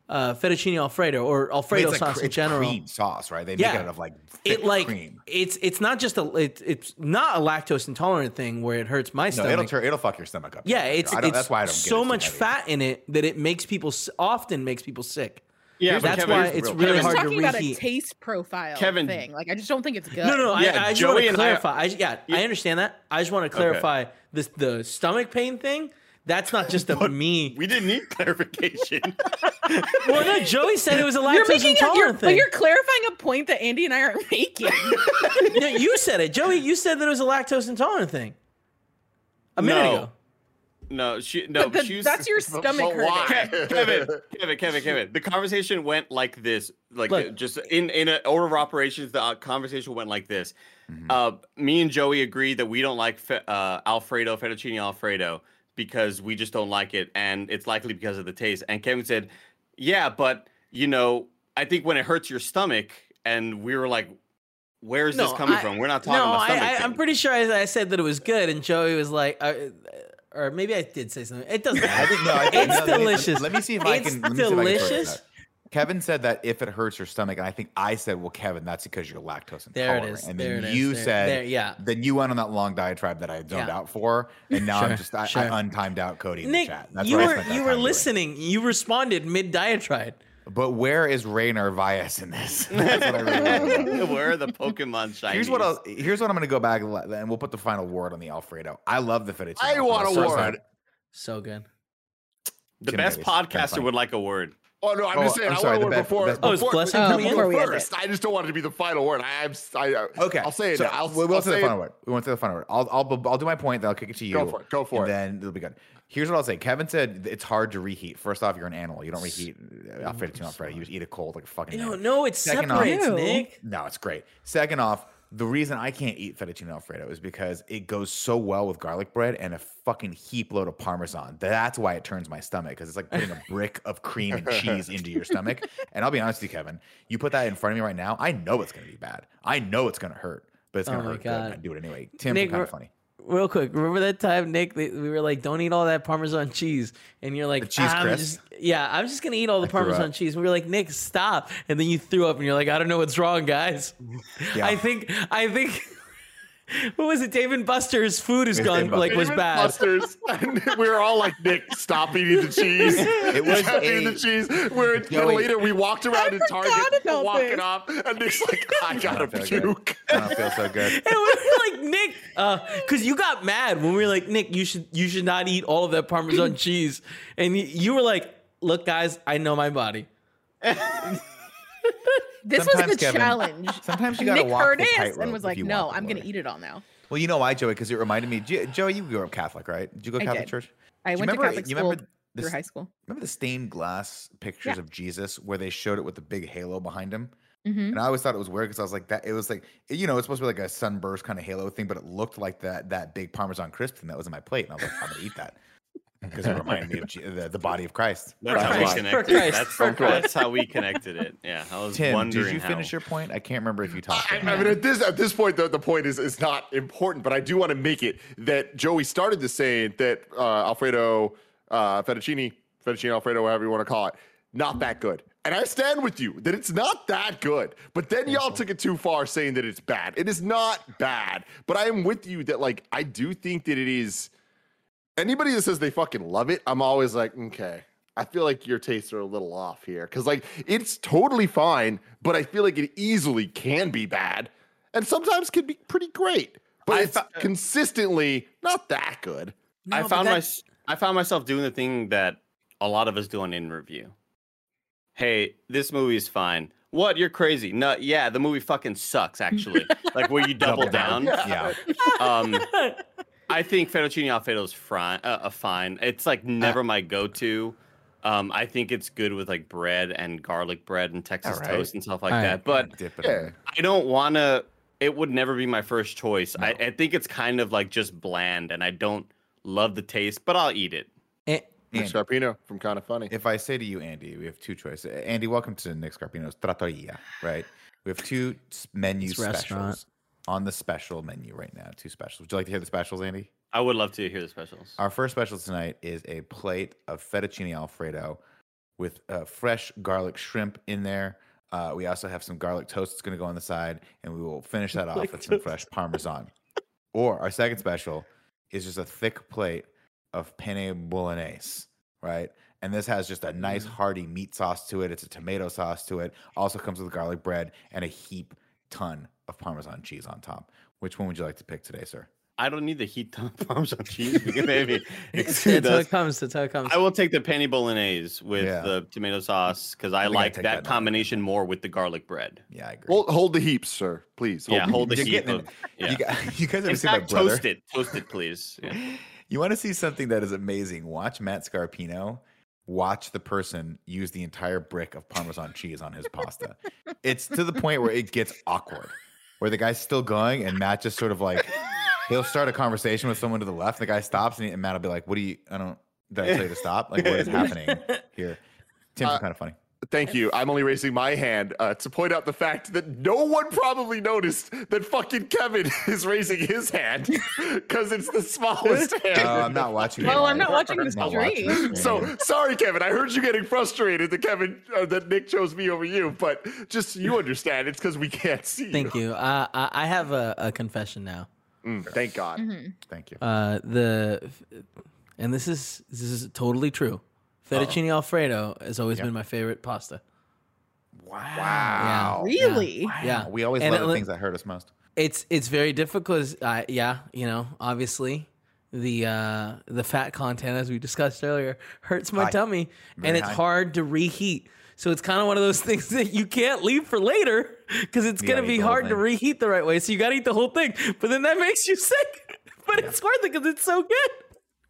uh, fettuccine alfredo or I mean, alfredo it's like sauce cre- in it's general? cream sauce, right? They make it out of like thick it like cream. it's it's not just a it, it's not a lactose intolerant thing where it hurts my No, stomach. it'll turn, it'll fuck your stomach up. yeah, it's. I it's that's why I don't. so it much fat in it that it makes people often makes people sick. Yeah, That's Kevin, why it's real- really We're hard just to talking about a reheat. taste profile Kevin- thing. Like, I just don't think it's good. No, no, I, Yeah, I just want Joey to and I- clarify. I, yeah, I understand that. I just want to clarify this the stomach pain thing. That's not just a me. We didn't need clarification. Well, no, Joey said it was a You're lactose making a, you're, intolerant but you're clarifying a point that Andy and I aren't making. No, you said it, Joey. You said that it was a lactose intolerant thing a minute No. ago. no, she no. But the- she was, that's your But stomach hurting. why? Kevin, Kevin, Kevin, Kevin. The conversation went like this, like Look. just in in an order of operations. The uh, conversation went like this. Mm-hmm. Uh, me and Joey agreed that we don't like fe- uh, Alfredo fettuccine Alfredo because we just don't like it, and it's likely because of the taste. And Kevin said, "Yeah, but you know, I think when it hurts your stomach." And we were like, "Where's this coming I- from? We're not talking no, about stomach." I, I'm pretty sure I, I said that it was good, and Joey was like, uh, or maybe I did say something. It doesn't I matter. think no. I think, It's no, let me- delicious. Let me see if I It's can. Let me see if I can correct delicious. That. Kevin said that if it hurts your stomach, and I think I said, "Well, Kevin, that's because you're lactose intolerant." There it is. And There then it is. you There- said, there- yeah. Then you went on that long diatribe that I zoned Yeah. out for, and now Sure, I'm just I, sure. I untimed out Cody in Nick, the chat. That's you what I were spent that you time were doing. listening. You responded mid diatribe. But where is Ray Narvaez in this? That's what I really want to know. Where are the Pokemon shinies? Here's what I'll, here's what I'm going to go back and let- and we'll put the final word on the Alfredo. I love the fettuccine. I want a Alfredo. So word. So good. The Jim best Davis, kinda podcaster would like a word. Oh no, I'm Oh, just saying. I'm I sorry, want the to best- before. best- Oh, is before- blessing you coming in? go Before we first. I just don't want it to be the final word. I, I'm. I, I, Okay, I'll say it. So now. I'll, we'll, we'll I'll say the final it. word. We won't say the final word. I'll, I'll, I'll do my point. Then I'll kick it to you. Go for it, go for and it. Then it'll be good. Here's what I'll say. Kevin said it's hard to reheat. First off, you're an animal. You don't reheat uh, Alfredo tuna Alfredo. You on Freddie. You just eat it cold like a fucking. No, no, it Second off- separates, Ew. Nick. No, it's great. Second off, the reason I can't eat fettuccine alfredo is because it goes so well with garlic bread and a fucking heap load of parmesan. That's why it turns my stomach because it's like putting a brick of cream and cheese into your stomach. And I'll be honest with you, Kevin, you put that in front of me right now, I know it's going to be bad. I know it's going to hurt, but it's going Oh hurt good. I do it anyway. Tim, Nick, kind of funny. Real quick, remember that time, Nick? We were like, "Don't eat all that Parmesan cheese," and you're like, The cheese "I'm just- "Yeah, I'm just gonna eat all the threw Parmesan cheese." And we were like, "Nick, stop!" And then you threw up, and you're like, "I don't know what's wrong, guys." Yeah. I think, I think, what was it? Dave & Buster's food is It was gone, Dave like was David bad. Buster's. And we were all like, Nick, stop eating the cheese. It was stop eating the cheese. We're then Joey- later we walked around in Target, about walking this. up, and Nick's like, I gotta don't good. puke. I don't feel so good. And we were like, Nick, uh, because you got mad when we were like, Nick, you should you should not eat all of that Parmesan cheese, and you were like, Look, guys, I know my body. This Sometimes, was the Kevin, challenge. sometimes you gotta Nick walk heard the tightrope and was like, "No, the I'm going to eat it all now." Well, you know why, Joey? Because it reminded me. Jo- Joey, you grew up Catholic, right? Did you go I Catholic church? I went to remember- Catholic you school remember through high school. Remember the stained glass pictures Yeah. of Jesus where they showed it with the big halo behind him? hmm And I always thought it was weird because I was like, that it was like, you know, it's supposed to be like a sunburst kind of halo thing, but it looked like that that big Parmesan crisp thing that was in my plate. And I was like, I'm gonna eat that because it reminded me of Je- the, the body of Christ. That's how we connected. Christ, That's, Christ. that's how we connected it. Yeah, I was Tim, wondering did you how. finish your point? I can't remember if you talked. I, I mean, at this at this point, the, the point is is not important, but I do want to make it that Joey started this saying that uh, Alfredo uh, fettuccine, fettuccine Alfredo, whatever you want to call it, not that good. And I stand with you that it's not that good. But then y'all took it too far, saying that it's bad. It is not bad. But I am with you that like I do think that it is. Anybody that says they fucking love it, I'm always like, okay. I feel like your tastes are a little off here because, like, it's totally fine, but I feel like it easily can be bad, and sometimes can be pretty great. But I it's thought- consistently not that good. No, I but found my I found myself doing the thing that a lot of us do on in review. Hey, this movie is fine. What? You're crazy. No, yeah, the movie fucking sucks. Actually, like where you double down. Yeah. Um, I think fettuccine alfredo is fine. Uh, uh, fine. It's like never my go-to. Um, I think it's good with like bread and garlic bread and Texas Alright. toast and stuff like Alright. that. But Yeah. I don't want to. It would never be my first choice. I, I think it's kind of like just bland, and I don't love the taste, but I'll eat it. Nick Andy, Scarpino from Kind of Funny. if I say to you, Andy, we have two choices. Andy, welcome to Nick Scarpino's Trattoria, right? We have two menu It's specials restaurant. On the special menu right now. Two specials. Would you like to hear the specials, Andy? I would love to hear the specials. Our first special tonight is a plate of fettuccine alfredo with uh, fresh garlic shrimp in there. Uh, we also have some garlic toast that's going to go on the side, and we will finish that off with some fresh parmesan. Or our second special is just a thick plate of penne bolognese, right? And this has just a nice hearty meat sauce to it. It's a tomato sauce to it. Also comes with garlic bread and a heap ton of parmesan cheese on top. Which one would you like to pick today, sir? I don't need the heat ton of Parmesan cheese. You can maybe That's exceed it comes. That's how it comes. I will take the penny bolognese with Yeah. the tomato sauce because I I'd like take that, that now. combination more with the garlic bread. Yeah, I agree. Hold, hold the heaps, sir. Please. yeah, hold the You're heat of. Yeah. You, got, you guys ever In seen my brother? toast it. Toast it, please. Yeah. You want to see something that is amazing? Watch Matt Scarpino. Watch the person use the entire brick of Parmesan cheese on his pasta. it's to the point where it gets awkward, where the guy's still going, and Matt just sort of like he'll start a conversation with someone to the left. The guy stops, and, he, and Matt will be like, "What do you? I don't. Did I tell you to stop? Like, what is happening here?" Tim's Uh, kind of funny. Thank you. I'm only raising my hand uh, to point out the fact that no one probably noticed that fucking Kevin is raising his hand because it's the smallest hand. Uh, I'm not watching. Well, I'm not watching the Not stream. So sorry, Kevin. I heard you getting frustrated that Kevin uh, that Nick chose me over you, but just so you understand, it's because we can't see. Thank you. Uh, I, I have a, a confession now. Mm, thank God. thank you. Uh, the and this is this is totally true. Fettuccine Alfredo has always been my favorite pasta. Wow. Really? Yeah, We always And love it the li- things that hurt us most. It's it's very difficult. 'cause, Uh, yeah, you know, obviously, the uh the fat content as we discussed earlier hurts my High. tummy Very and it's high. hard to reheat. So it's kind of one of those things that you can't leave for later because it's You gonna gotta be the whole hard to thing. reheat the right way. So you gotta eat the whole thing, but then that makes you sick. But it's worth it because it's so good.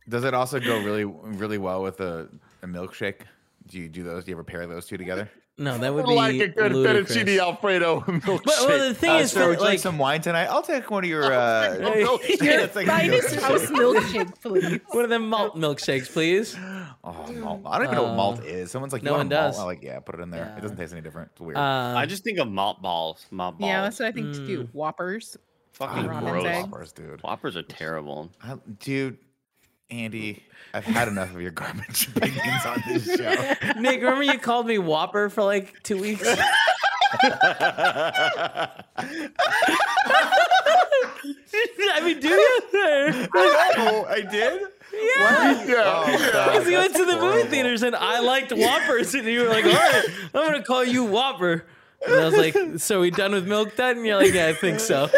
Does it also go really, really well with a, a milkshake? Do you do those? Do you ever pair those two together? No, that would be like a good ludicrous. fettuccine alfredo milkshake. But well, the thing Uh, is sir, would that you like like some wine tonight? I'll take one of your. Uh, milkshake. Your It's like a finest house milkshake, please. one of them malt milkshakes, please. Oh, malt. I don't even know what Uh, malt is. Someone's like, no you one want a malt? does. I'm like, yeah, put it in there. Yeah. It doesn't taste any different. It's weird. Uh, I just think of malt balls. Malt balls. Yeah, that's what I think too. Whoppers. fucking gross. Whoppers, dude. Whoppers are terrible. I, dude, Andy, I've had enough of your garbage opinions on this show. Nick, remember you called me Whopper for like two weeks? I mean, do you? oh, I did. Yeah. Yeah. Oh, Because you went to the movie theaters and I liked Whoppers, and you were like, "All right, I'm gonna call you Whopper." And I was like, "So we done with Milk Dud?" And you're like, "Yeah, I think so."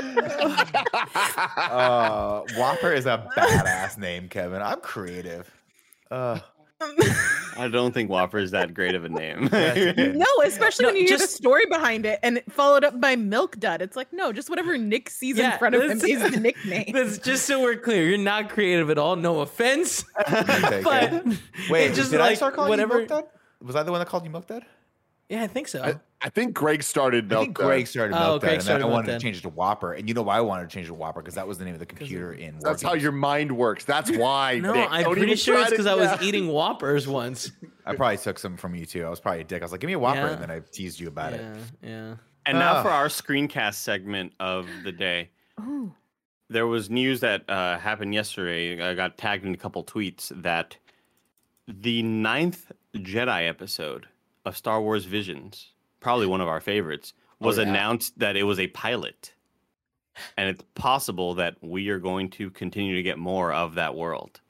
Uh, Whopper is a badass name, Kevin. I'm creative. Uh, I don't think Whopper is that great of a name. No, especially No, when you hear the story behind it and it followed up by Milk Dud. It's like, no, just whatever Nick sees Yeah, in front of him that's- is the nickname. That's just so we're clear. You're not creative at all. No offense, okay, but good. Wait, just did I start calling whatever. you Milk Dud? Was I the one that called you Milk Dud? Yeah, I think so. I, I think Greg started I think Greg started Oh, Milk Dud, Greg and started I wanted Dud. to change it to Whopper. And you know why I wanted to change it to Whopper? Because that was the name of the computer in War That's how your mind works. That's why. no, Nick. I'm Don't pretty sure it's because I was eating Whoppers once. I probably took some from you too. I was probably a dick. I was like, give me a Whopper. Yeah. And then I teased you about it. Yeah, yeah. And now Ah. for our screencast segment of the day. Ooh. There was news that uh, happened yesterday. I got tagged in a couple tweets that the ninth Jedi episode of Star Wars Visions, probably one of our favorites, oh, was Oh, yeah. announced that it was a pilot. And it's possible that we are going to continue to get more of that world.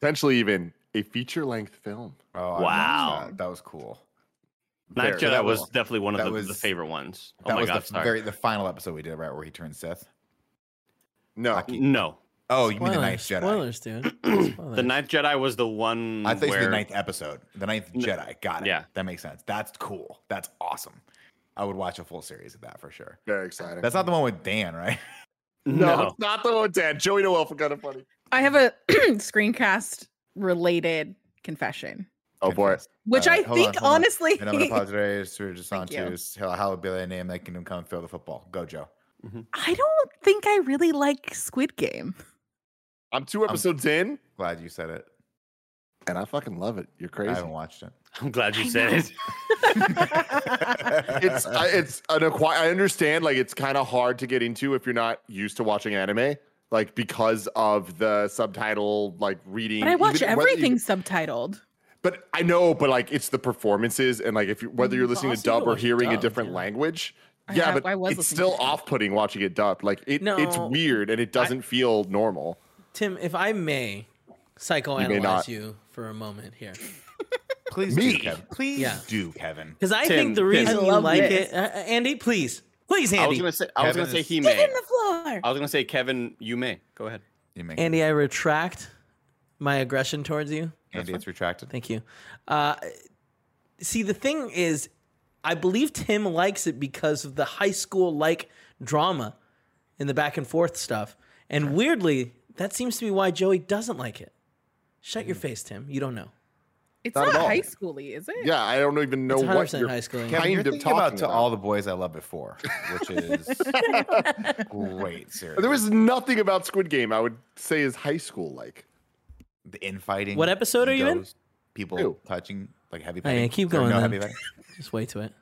Potentially even a feature length film. Oh, Wow. That. That was cool. Ninth Fair. Jedi That was was- definitely one of the, was- the favorite ones. Oh That my was god, the sorry. very the final episode we did, right, where he turned Sith. No. No. Oh, you mean the Spoilers, ninth Jedi? Spoilers, dude. The Spoilers. Ninth Jedi was the one I think it's where the ninth episode. The ninth Jedi. Got it. yeah. That makes sense. That's cool. That's awesome. I would watch a full series of that for sure. Very exciting. That's not the one with Dan, right? no, no. it's not the one with Dan. Joey Noel for kind of funny. I have a screencast related confession, Oh boy. which All I right, hold on, think hold on. honestly. And I'm gonna pause today. So we're just on Thank you. to how how would be the name that kingdom come and throw the football. Go, Joe. Mm-hmm. I don't think I really like Squid Game. I'm two episodes in, Glad you said it. and I fucking love it. You're crazy. I haven't watched it. I'm glad you I said know. it. it's I- it's an acqui- I understand like it's kind of hard to get into if you're not used to watching anime, like because of the subtitle like reading. But I watch even- whether you- everything subtitled. But I know, but like it's the performances and like if you whether you're mm, listening to dub or watch hearing a different yeah. language. I Yeah, have- but I was it's still off-putting watching it dubbed. Like it, it's weird and it doesn't feel normal. Tim, if I may psychoanalyze not. you for a moment here. Please Me? do, Kevin. Please Yeah. do, Kevin. Because I Tim, think the reason I you like this. it, uh, uh, Andy, please, please, I was Andy, gonna say I was gonna say is- he Get may. in the floor. I was gonna say Kevin, you may. Go ahead. You may. Andy, I retract my aggression towards you. Andy, it's retracted. Thank you. Uh, see, the thing is, I believe Tim likes it because of the high school like drama and the back and forth stuff. And weirdly, that seems to be why Joey doesn't like it. Shut your mm. face, Tim. You don't know. It's Not not, high schooly, is it? Yeah, I don't even know It's what 100% you're high school. Kevin, kind you're of thinking talking about to about. all the boys I loved before, which is great series. There was nothing about Squid Game I would say is high school like. the infighting. What episode are you in? People Two. touching like heavy. Oh, yeah, petting. keep going No then. heavy? Just wait to it.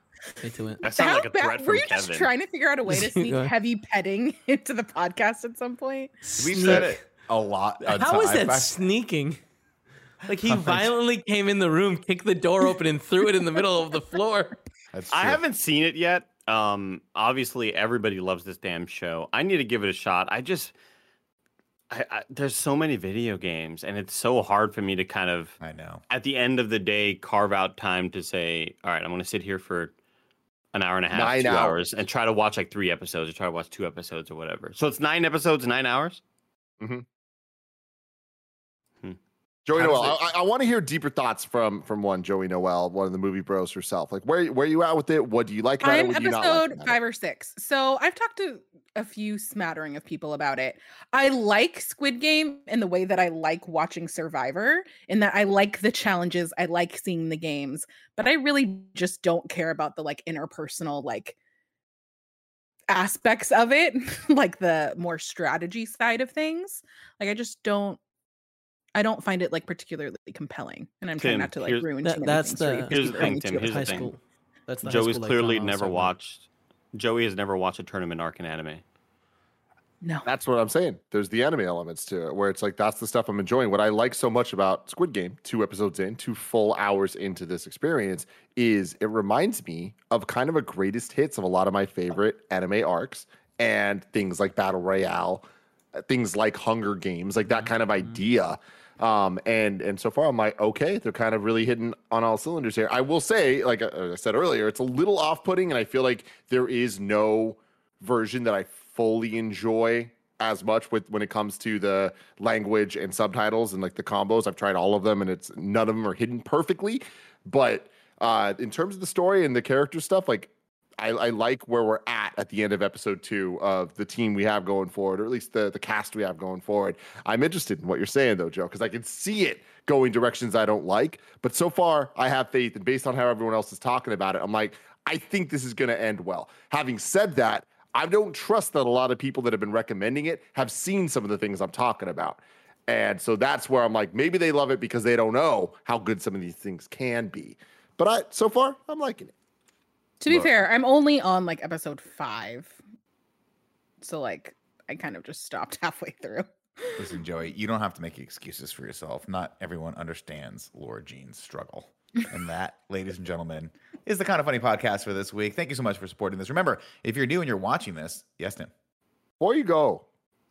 Wait to it. That sounds How like a bad- threat were you Kevin. just trying to figure out a way to sneak heavy petting into the podcast at some point? We've said it a lot. of How is time. that I- sneaking? Like he violently came in the room, kicked the door open, and threw it in the middle of the floor. I haven't seen it yet. Um, obviously everybody loves this damn show. I need to give it a shot. I just, I, I there's so many video games, and it's so hard for me to kind of I know. at the end of the day carve out time to say, all right, I'm going to sit here for an hour and a half, Nine two hours. hours. and try to watch like three episodes or try to watch two episodes or whatever. So it's nine episodes, nine hours. Mm-hmm. Joey Noel, it- I, I want to hear deeper thoughts from from one Joey Noel, one of the movie bros herself. Like, where where are you at with it? What do you like about it? I'm What do you not like episode about it? five or six. So I've talked to a few smattering of people about it. I like Squid Game in the way that I like watching Survivor, in that I like the challenges, I like seeing the games, but I really just don't care about the like interpersonal like aspects of it, like the more strategy side of things. Like I just don't I don't find it like particularly compelling. And I'm trying not to like ruin That- too many that's things for you the- because Here's the thing, me Tim, to a here's the high thing. school. That's the high Joey's school clearly icon on never Subway. watched. Joey has never watched a tournament arc in anime. No. That's what I'm saying. There's the anime elements to it, where it's like that's the stuff I'm enjoying. What I like so much about Squid Game, two episodes in, two full hours into this experience, is it reminds me of kind of a greatest hits of a lot of my favorite anime arcs and things like Battle Royale, uh, things like Hunger Games, like that kind of idea. Um, and and so far I'm like, okay, they're kind of really hitting on all cylinders here. I will say, like uh, I said earlier, it's a little off-putting, and I feel like there is no version that I fully enjoy as much with when it comes to the language and subtitles and like the combos. I've tried all of them and it's none of them are hidden perfectly. But uh in terms of the story and the character stuff, like I, I like where we're at at the end of episode two of the team we have going forward, or at least the, the cast we have going forward. I'm interested in what you're saying though, Joe, because I can see it going directions I don't like. But so far, I have faith, and based on how everyone else is talking about it, I'm like, I think this is going to end well. Having said that, I don't trust that a lot of people that have been recommending it have seen some of the things I'm talking about. And so that's where I'm like, maybe they love it because they don't know how good some of these things can be. But I so far, I'm liking it. To be Look. fair, I'm only on like episode five. So like I kind of just stopped halfway through. Listen, Joey, you don't have to make excuses for yourself. Not everyone understands Laura Jean's struggle. and that, ladies and gentlemen, is the kind of funny podcast for this week. Thank you so much for supporting this. Remember, if you're new and you're watching this, yes, Tim. Before you go,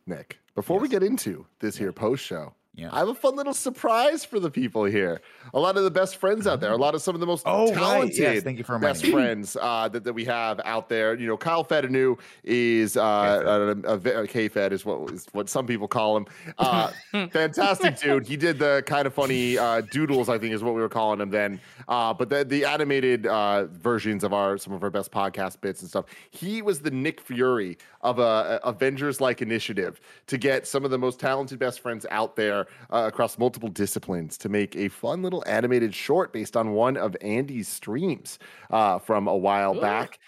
Nick, before we get into this here post show, Yeah. I have a fun little surprise for the people here. A lot of the best friends out there, a lot of some of the most Oh, right. talented Yes, thank you for best me. friends uh, that, that we have out there. You know, Kyle Fedenu is uh, a, a, a K-Fed is what is what some people call him. Uh, fantastic dude. He did the kind of funny uh, doodles, I think is what we were calling him then. Uh, but the, the animated uh, versions of our some of our best podcast bits and stuff. He was the Nick Fury of a, a Avengers-like initiative to get some of the most talented best friends out there uh, across multiple disciplines to make a fun little animated short based on one of Andy's streams uh, from a while back.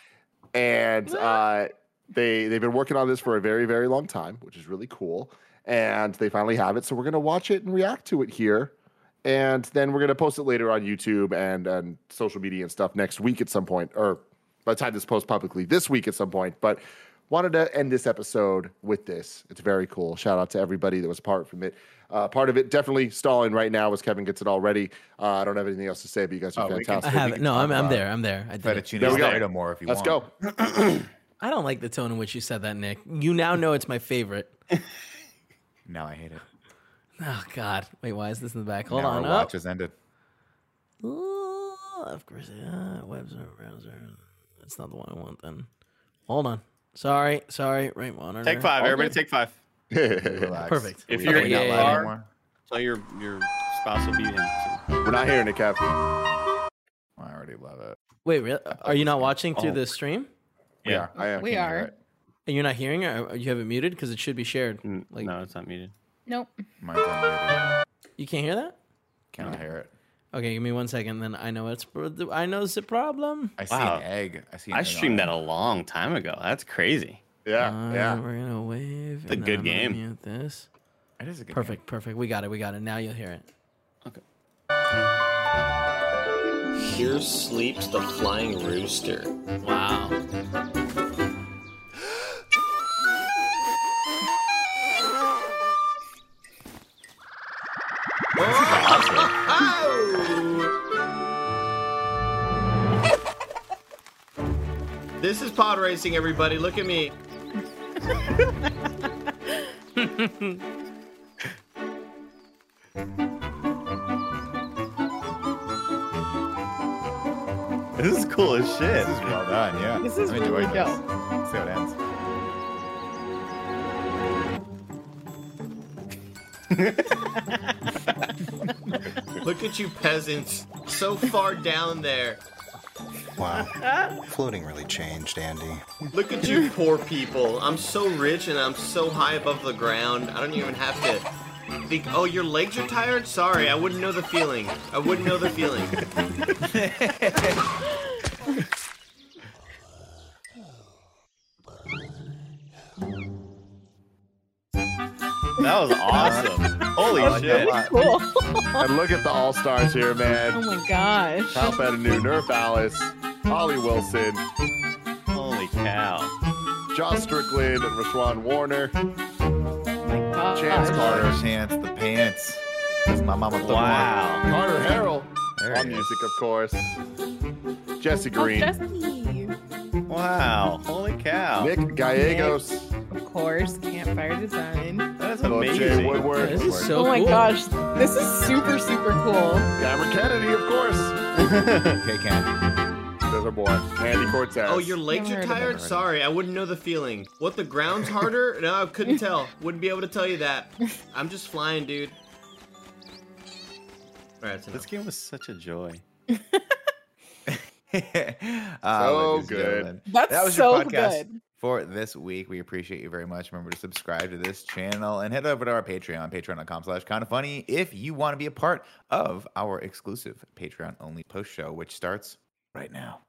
And uh, they they've been working on this for a very very long time, which is really cool. And they finally have it, so we're gonna watch it and react to it here. And then we're gonna post it later on YouTube and and social media and stuff next week at some point, or by the time this post publicly this week at some point. But wanted to end this episode with this. It's very cool. Shout out to everybody that was part from it. Uh, part of it definitely stalling right now as Kevin gets it all ready. Uh, I don't have anything else to say, but you guys are Oh, we can- I have we it. can No, I'm, I'm there. I'm there. I did it. There we go. Alfredo more if you Let's want. go. I don't like the tone in which you said that, Nick. You now know it's my favorite. Now I hate it. Oh God! Wait, why is this in the back? Hold now on. Our Oh. has ended. Ooh, of course, yeah. Webster browser. That's not the one I want. Then, hold on. Sorry, sorry. Right monitor. Take five, All everybody. good. Take five. Relax. Perfect. If We you're don't in yell car- anymore. So your your spouse will be in. We're not hearing it, Kev. I already love it. Wait, really? Are you not watching through Oh. the stream? We Yeah. are. I am. We Can't are. it. And you're not hearing it? Or you have it muted because it should be shared. Mm, Like no, it's not muted. Nope. Mine's unmuted. you can't hear that? Cannot hear it. Okay, give me one second. Then I know it's I know it's a problem. I see an egg. I see. An I egg streamed on that a long time ago. That's crazy. Yeah, Uh, yeah. We're gonna wave. It's a good I'm game. Mute this. It is a good. Perfect, perfect. We got it. We got it. Now you'll hear it. Okay. Here sleeps the flying rooster. Wow. This is pod racing, everybody. Look at me. This is cool as shit. This is well done. Yeah. This is I'm really enjoying this. Let's see how it ends. Look at you peasants, so far down there. Wow. Floating really changed, Andy. Look at you poor people. I'm so rich and I'm so high above the ground. I don't even have to think, oh, your legs are tired? Sorry, I wouldn't know the feeling. I wouldn't know the feeling. That was awesome. Holy I like shit. a lot. Cool. And look at the all stars here, man. Oh my gosh. Kyle Pettigrew, Nerf Alice, Holly Wilson, Holy cow. Josh Strickland, and Rashawn Warner. Oh Chance Carter. Chance the pants. That's my mama. thought. Wow. Carter Harrell. There On he music, of course. Jesse Oh, Green. Jesse. Wow. Holy cow. Nick Gallegos. Of course, campfire design. That is Philip J. amazing. Woodward. This is so oh my cool. gosh, this is super super cool. Cameron Kennedy, of course. Okay, Ken. There's our boy. Andy Cortez. Oh, your legs Never are tired? Sorry, I wouldn't know the feeling. What, the ground's harder? No, I couldn't tell. Wouldn't be able to tell you that. I'm just flying, dude. Alright, that's This game was such a joy. Ah, So good. That's that was so your podcast good. for this week. We appreciate you very much. Remember to subscribe to this channel and head over to our Patreon, patreon.com slash kind of funny, if you want to be a part of our exclusive Patreon only post show, which starts right now.